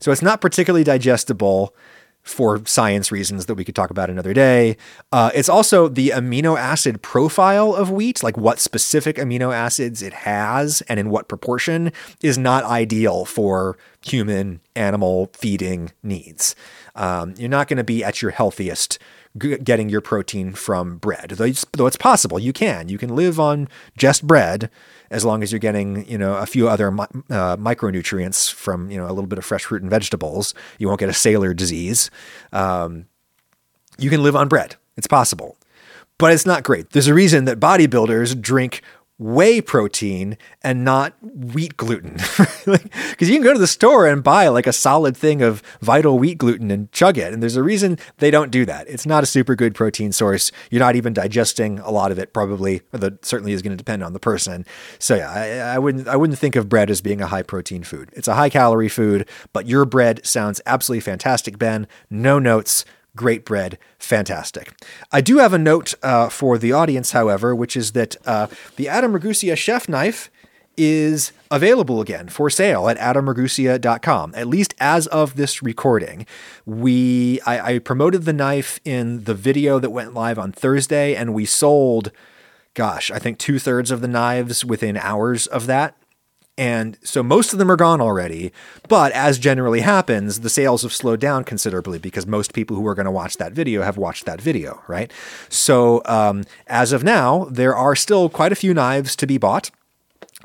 so it's not particularly digestible for science reasons that we could talk about another day. Uh, it's also the amino acid profile of wheat, like what specific amino acids it has and in what proportion, is not ideal for human animal feeding needs. Um, you're not going to be at your healthiest getting your protein from bread. Though it's, though it's possible, you can. You can live on just bread as long as you're getting, you know, a few other uh, micronutrients from, you know, a little bit of fresh fruit and vegetables. You won't get a sailor disease. Um, you can live on bread. It's possible. But it's not great. There's a reason that bodybuilders drink whey protein and not wheat gluten. Because like, you can go to the store and buy like a solid thing of vital wheat gluten and chug it. And there's a reason they don't do that. It's not a super good protein source. You're not even digesting a lot of it, probably, or certainly is going to depend on the person. So yeah, I, I wouldn't I wouldn't think of bread as being a high protein food. It's a high calorie food, but your bread sounds absolutely fantastic, Ben. No notes great bread, fantastic. I do have a note uh, for the audience, however, which is that uh, the Adam Ragusea chef knife is available again for sale at adamragusea.com at least as of this recording we I, I promoted the knife in the video that went live on thursday and we sold gosh i think two-thirds of the knives within hours of that and so most of them are gone already. But as generally happens, the sales have slowed down considerably because most people who are going to watch that video have watched that video, right? So um, as of now, there are still quite a few knives to be bought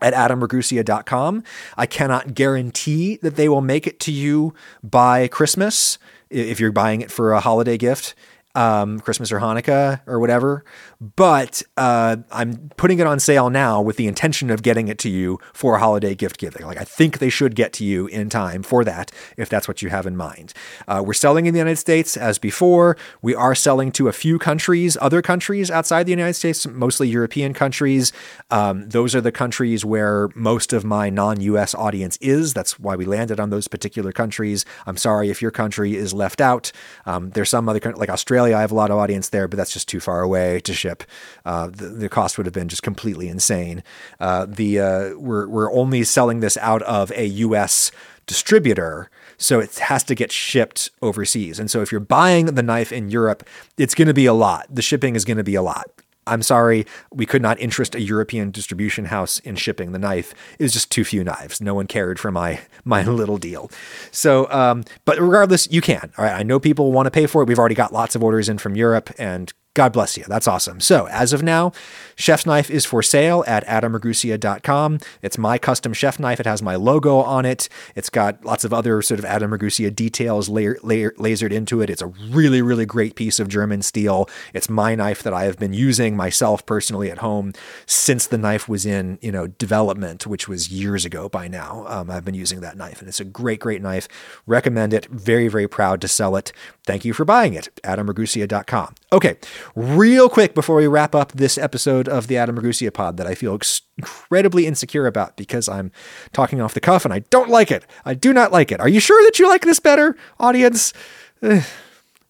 at adamragusea.com. I cannot guarantee that they will make it to you by Christmas if you're buying it for a holiday gift um, Christmas or Hanukkah or whatever. But uh, I'm putting it on sale now with the intention of getting it to you for holiday gift giving. Like I think they should get to you in time for that, if that's what you have in mind. Uh, we're selling in the United States as before. We are selling to a few countries, other countries outside the United States, mostly European countries. Um, those are the countries where most of my non-U.S. audience is. That's why we landed on those particular countries. I'm sorry if your country is left out. Um, there's some other like Australia Australia, I have a lot of audience there, but that's just too far away to ship. Uh, the, the, cost would have been just completely insane. Uh, the uh, we're we're only selling this out of a U.S. distributor, so it has to get shipped overseas. And so if you're buying the knife in Europe, it's going to be a lot. The shipping is going to be a lot. I'm sorry, we could not interest a European distribution house in shipping the knife. It was just too few knives. No one cared for my my little deal. So, um, but regardless, you can. All right, I know people want to pay for it. We've already got lots of orders in from Europe, and God bless you. That's awesome. So, as of now, Chef's Knife is for sale at adamragusea.com. It's my custom chef knife. It has my logo on it. It's got lots of other sort of Adam Ragusea details lasered into it. It's a really, really great piece of German steel. It's my knife that I have been using myself personally at home since the knife was in, you know, development, which was years ago by now. Um, I've been using that knife, and it's a great, great knife. Recommend it. Very, very proud to sell it. Thank you for buying it. AdamRagusea.com. Okay, real quick before we wrap up this episode of the Adam Ragusea pod that I feel incredibly insecure about because I'm talking off the cuff and I don't like it. I do not like it. Are you sure that you like this better, audience? Eh,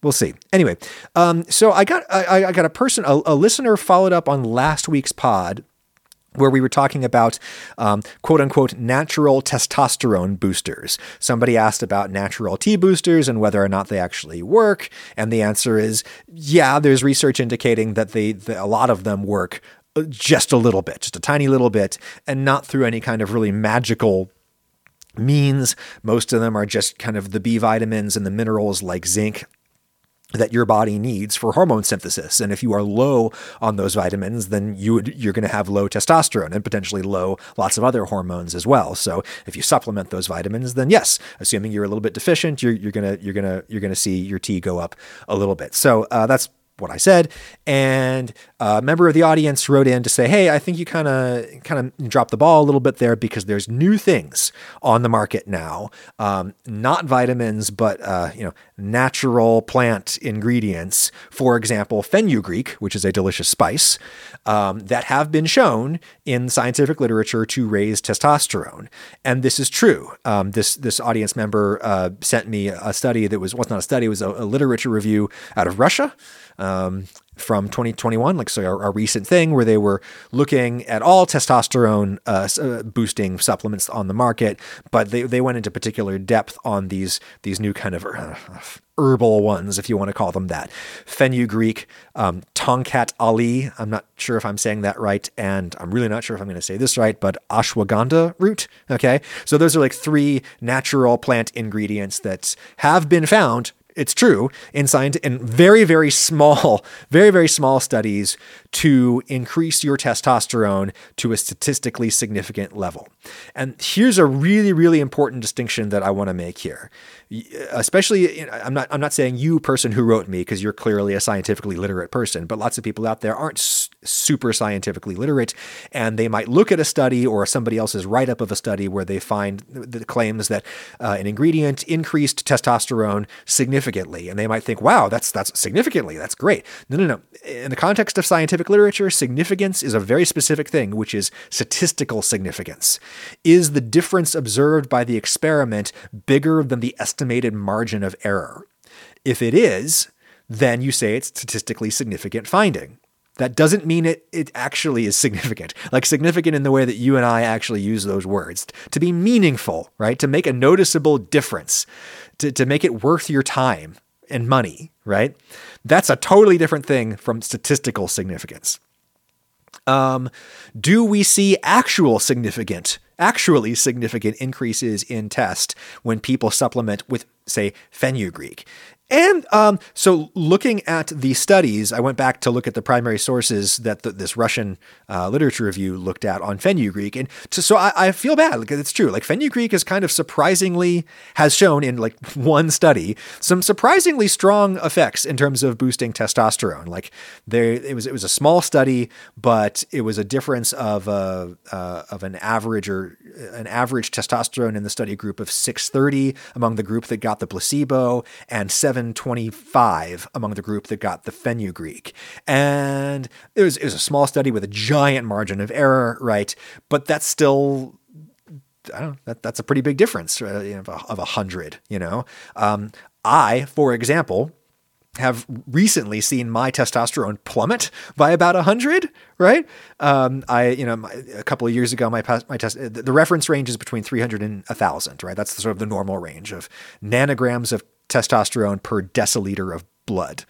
we'll see. Anyway, um, so I got I, I got a person, a, a listener followed up on last week's pod where we were talking about um, quote unquote natural testosterone boosters. Somebody asked about natural T boosters and whether or not they actually work. And the answer is yeah, there's research indicating that they, that a lot of them work just a little bit, just a tiny little bit, and not through any kind of really magical means. Most of them are just kind of the B vitamins and the minerals like zinc that your body needs for hormone synthesis. And if you are low on those vitamins, then you would, you're going to have low testosterone and potentially low lots of other hormones as well. So if you supplement those vitamins, then yes, assuming you're a little bit deficient, you're, gonna you're gonna you're gonna see your T go up a little bit. So uh, that's what I said, and a member of the audience wrote in to say, "Hey, I think you kind of kind of dropped the ball a little bit there because there's new things on the market now, um, not vitamins, but uh, you know, natural plant ingredients. For example, fenugreek, which is a delicious spice, um, that have been shown in scientific literature to raise testosterone, and this is true. Um, this this audience member uh, sent me a study that was was not a study, it was a, a literature review out of Russia." Um, from 2021, like so a, recent thing where they were looking at all testosterone uh, uh, boosting supplements on the market, but they, they went into particular depth on these these new kind of uh, herbal ones, if you want to call them that. Fenugreek, um, Tongkat Ali, I'm not sure if I'm saying that right, and I'm really not sure if I'm going to say this right, but ashwagandha root. Okay, so those are like three natural plant ingredients that have been found it's true in science in very very small very very small studies to increase your testosterone to a statistically significant level. And here's a really really important distinction that i want to make here. Especially I'm not I'm not saying you person who wrote me because you're clearly a scientifically literate person, but lots of people out there aren't super scientifically literate and they might look at a study or somebody else's write up of a study where they find the claims that uh, an ingredient increased testosterone significantly and they might think wow that's that's significantly that's great. No no no. In the context of scientific literature, significance is a very specific thing which is statistical significance. Is the difference observed by the experiment bigger than the estimated margin of error. If it is, then you say it's statistically significant finding. That doesn't mean it, it actually is significant, like significant in the way that you and I actually use those words. To be meaningful, right? To make a noticeable difference, to, to make it worth your time and money, right? That's a totally different thing from statistical significance. Um, do we see actual significant actually significant increases in test when people supplement with, say, fenugreek. And um, so, looking at the studies, I went back to look at the primary sources that the, this Russian uh, literature review looked at on fenugreek, and so I, I, feel bad because it's true. Like fenugreek is kind of surprisingly has shown in like one study some surprisingly strong effects in terms of boosting testosterone. Like there, it was it was a small study, but it was a difference of a uh, of an average or an average testosterone in the study group of 630 among the group that got the placebo and 725 among the group that got the fenugreek. And it was, it was a small study with a giant margin of error, right? But that's still I don't that, that's a pretty big difference uh, of a hundred, you know? Um, I, for example, have recently seen my testosterone plummet by about 100 right um, i you know my, a couple of years ago my my test the reference range is between 300 and 1000 right that's the, sort of the normal range of nanograms of testosterone per deciliter of blood.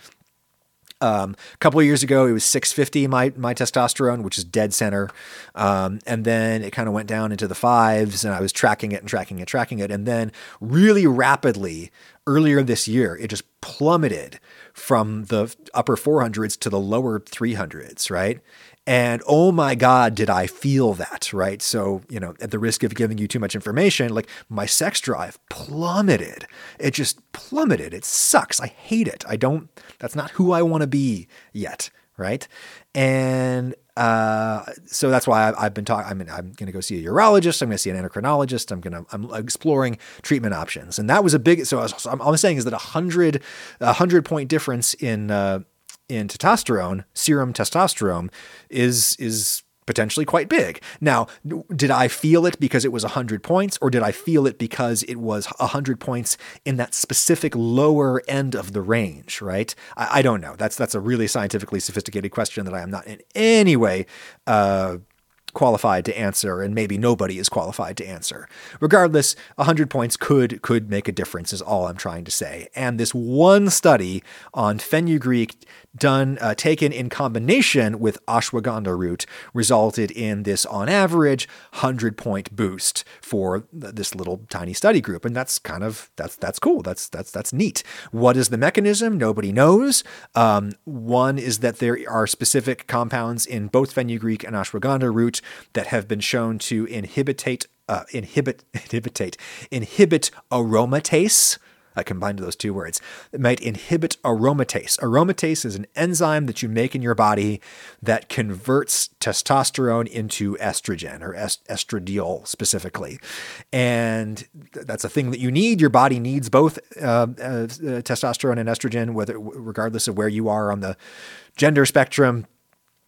Um, a couple of years ago, it was 650 my my testosterone, which is dead center, um, and then it kind of went down into the fives, and I was tracking it and tracking it, tracking it, and then really rapidly earlier this year, it just plummeted from the upper 400s to the lower 300s, right? And oh my God, did I feel that, right? So, you know, at the risk of giving you too much information, like my sex drive plummeted. It just plummeted. It sucks. I hate it. I don't, that's not who I want to be yet, right? And uh, so that's why I've, been talking. I mean, I'm going to go see a urologist. I'm going to see an endocrinologist. I'm going to I'm exploring treatment options, and that was a big. So, was, so I'm, I'm, saying is that a hundred a hundred point difference in uh, in testosterone, serum testosterone, is is potentially quite big. Now, did I feel it because it was 100 points, or did I feel it because it was 100 points in that specific lower end of the range, right? I, I don't know. That's, that's a really scientifically sophisticated question that I am not in any way uh, qualified to answer and maybe nobody is qualified to answer. Regardless, 100 points could could make a difference is all I'm trying to say. And this one study on fenugreek done uh, taken in combination with ashwagandha root resulted in this on average 100 point boost for th- this little tiny study group. And that's kind of that's that's cool. That's that's that's neat. What is the mechanism? Nobody knows. Um, one is that there are specific compounds in both fenugreek and ashwagandha root that have been shown to inhibitate uh, inhibit inhibitate inhibit aromatase I combined those two words, that might inhibit aromatase. Aromatase is an enzyme that you make in your body that converts testosterone into estrogen or est- estradiol specifically. And that's a thing that you need. Your body needs both uh, uh, testosterone and estrogen, whether regardless of where you are on the gender spectrum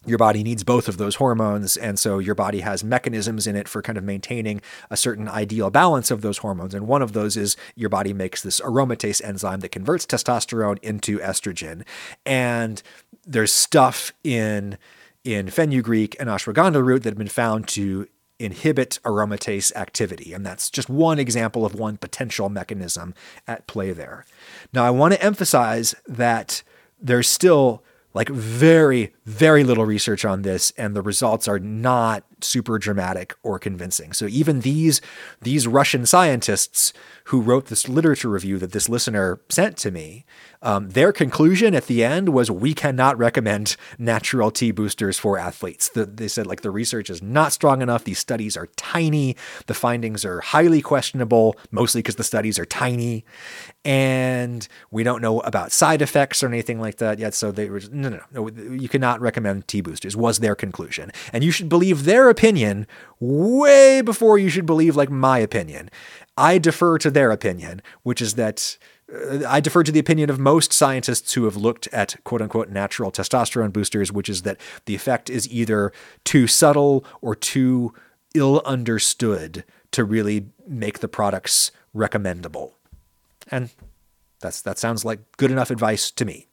your body needs both of those hormones. And so your body has mechanisms in it for kind of maintaining a certain ideal balance of those hormones. And one of those is your body makes this aromatase enzyme that converts testosterone into estrogen. And there's stuff in in fenugreek and ashwagandha root that have been found to inhibit aromatase activity. And that's just one example of one potential mechanism at play there. Now, I want to emphasize that there's still like very, very little research on this, and the results are not super dramatic or convincing. So even these these Russian scientists who wrote this literature review that this listener sent to me, um, their conclusion at the end was we cannot recommend natural T boosters for athletes. The, they said like the research is not strong enough. These studies are tiny. The findings are highly questionable, mostly because the studies are tiny, and we don't know about side effects or anything like that yet. So they were no, no, no. You cannot recommend T boosters. Was their conclusion, and you should believe their opinion way before you should believe like my opinion. I defer to their opinion, which is that I defer to the opinion of most scientists who have looked at quote unquote natural testosterone boosters, which is that the effect is either too subtle or too ill understood to really make the products recommendable. And that's that sounds like good enough advice to me.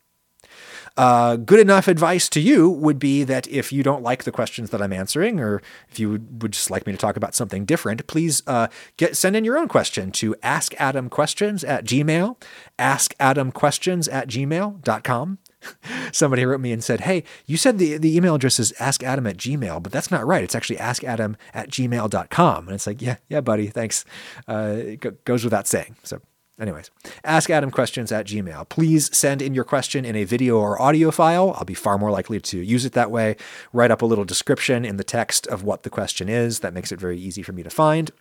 Uh, good enough advice to you would be that if you don't like the questions that I'm answering, or if you would, would just like me to talk about something different, please uh, get send in your own question to askadamquestions at gmail, askadamquestions at gmail.com. Somebody wrote me and said, Hey, you said the, the email address is askadam at gmail, but that's not right. It's actually askadam at gmail.com. And it's like, Yeah, yeah, buddy, thanks. Uh, goes without saying. So Anyways, ask Adam questions at Gmail. Please send in your question in a video or audio file. I'll be far more likely to use it that way. Write up a little description in the text of what the question is. That makes it very easy for me to find.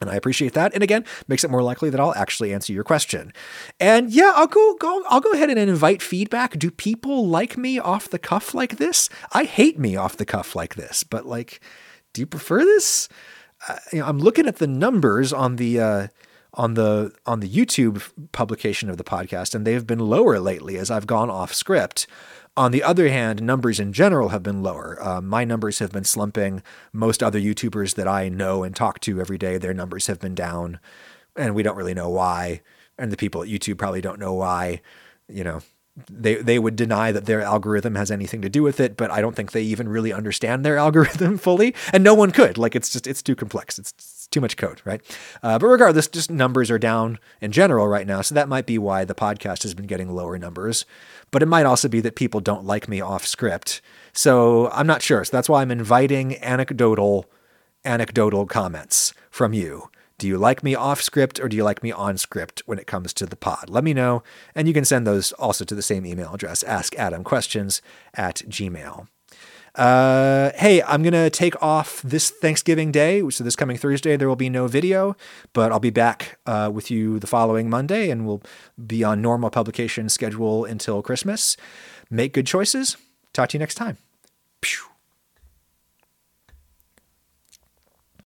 And I appreciate that. And again, makes it more likely that I'll actually answer your question. And yeah, I'll go, go I'll go ahead and invite feedback. Do people like me off the cuff like this? I hate me off the cuff like this, but like, do you prefer this? Uh, you know, I'm looking at the numbers on the uh, on the on the YouTube publication of the podcast, and they've been lower lately as I've gone off script. On the other hand, numbers in general have been lower. Uh, my numbers have been slumping. Most other YouTubers that I know and talk to every day, their numbers have been down, and we don't really know why. And the people at YouTube probably don't know why. You know, they they would deny that their algorithm has anything to do with it, but I don't think they even really understand their algorithm fully, and no one could. Like it's just it's too complex. It's, it's too much code, right? Uh, but regardless, just numbers are down in general right now, so that might be why the podcast has been getting lower numbers. But it might also be that people don't like me off script, so I'm not sure. So that's why I'm inviting anecdotal anecdotal comments from you. Do you like me off script or do you like me on script when it comes to the pod? Let me know. And you can send those also to the same email address, askadamquestions at gmail. Uh, hey, I'm going to take off this Thanksgiving Day. Which so, this coming Thursday, there will be no video, but I'll be back uh, with you the following Monday and we'll be on normal publication schedule until Christmas. Make good choices. Talk to you next time. Pew.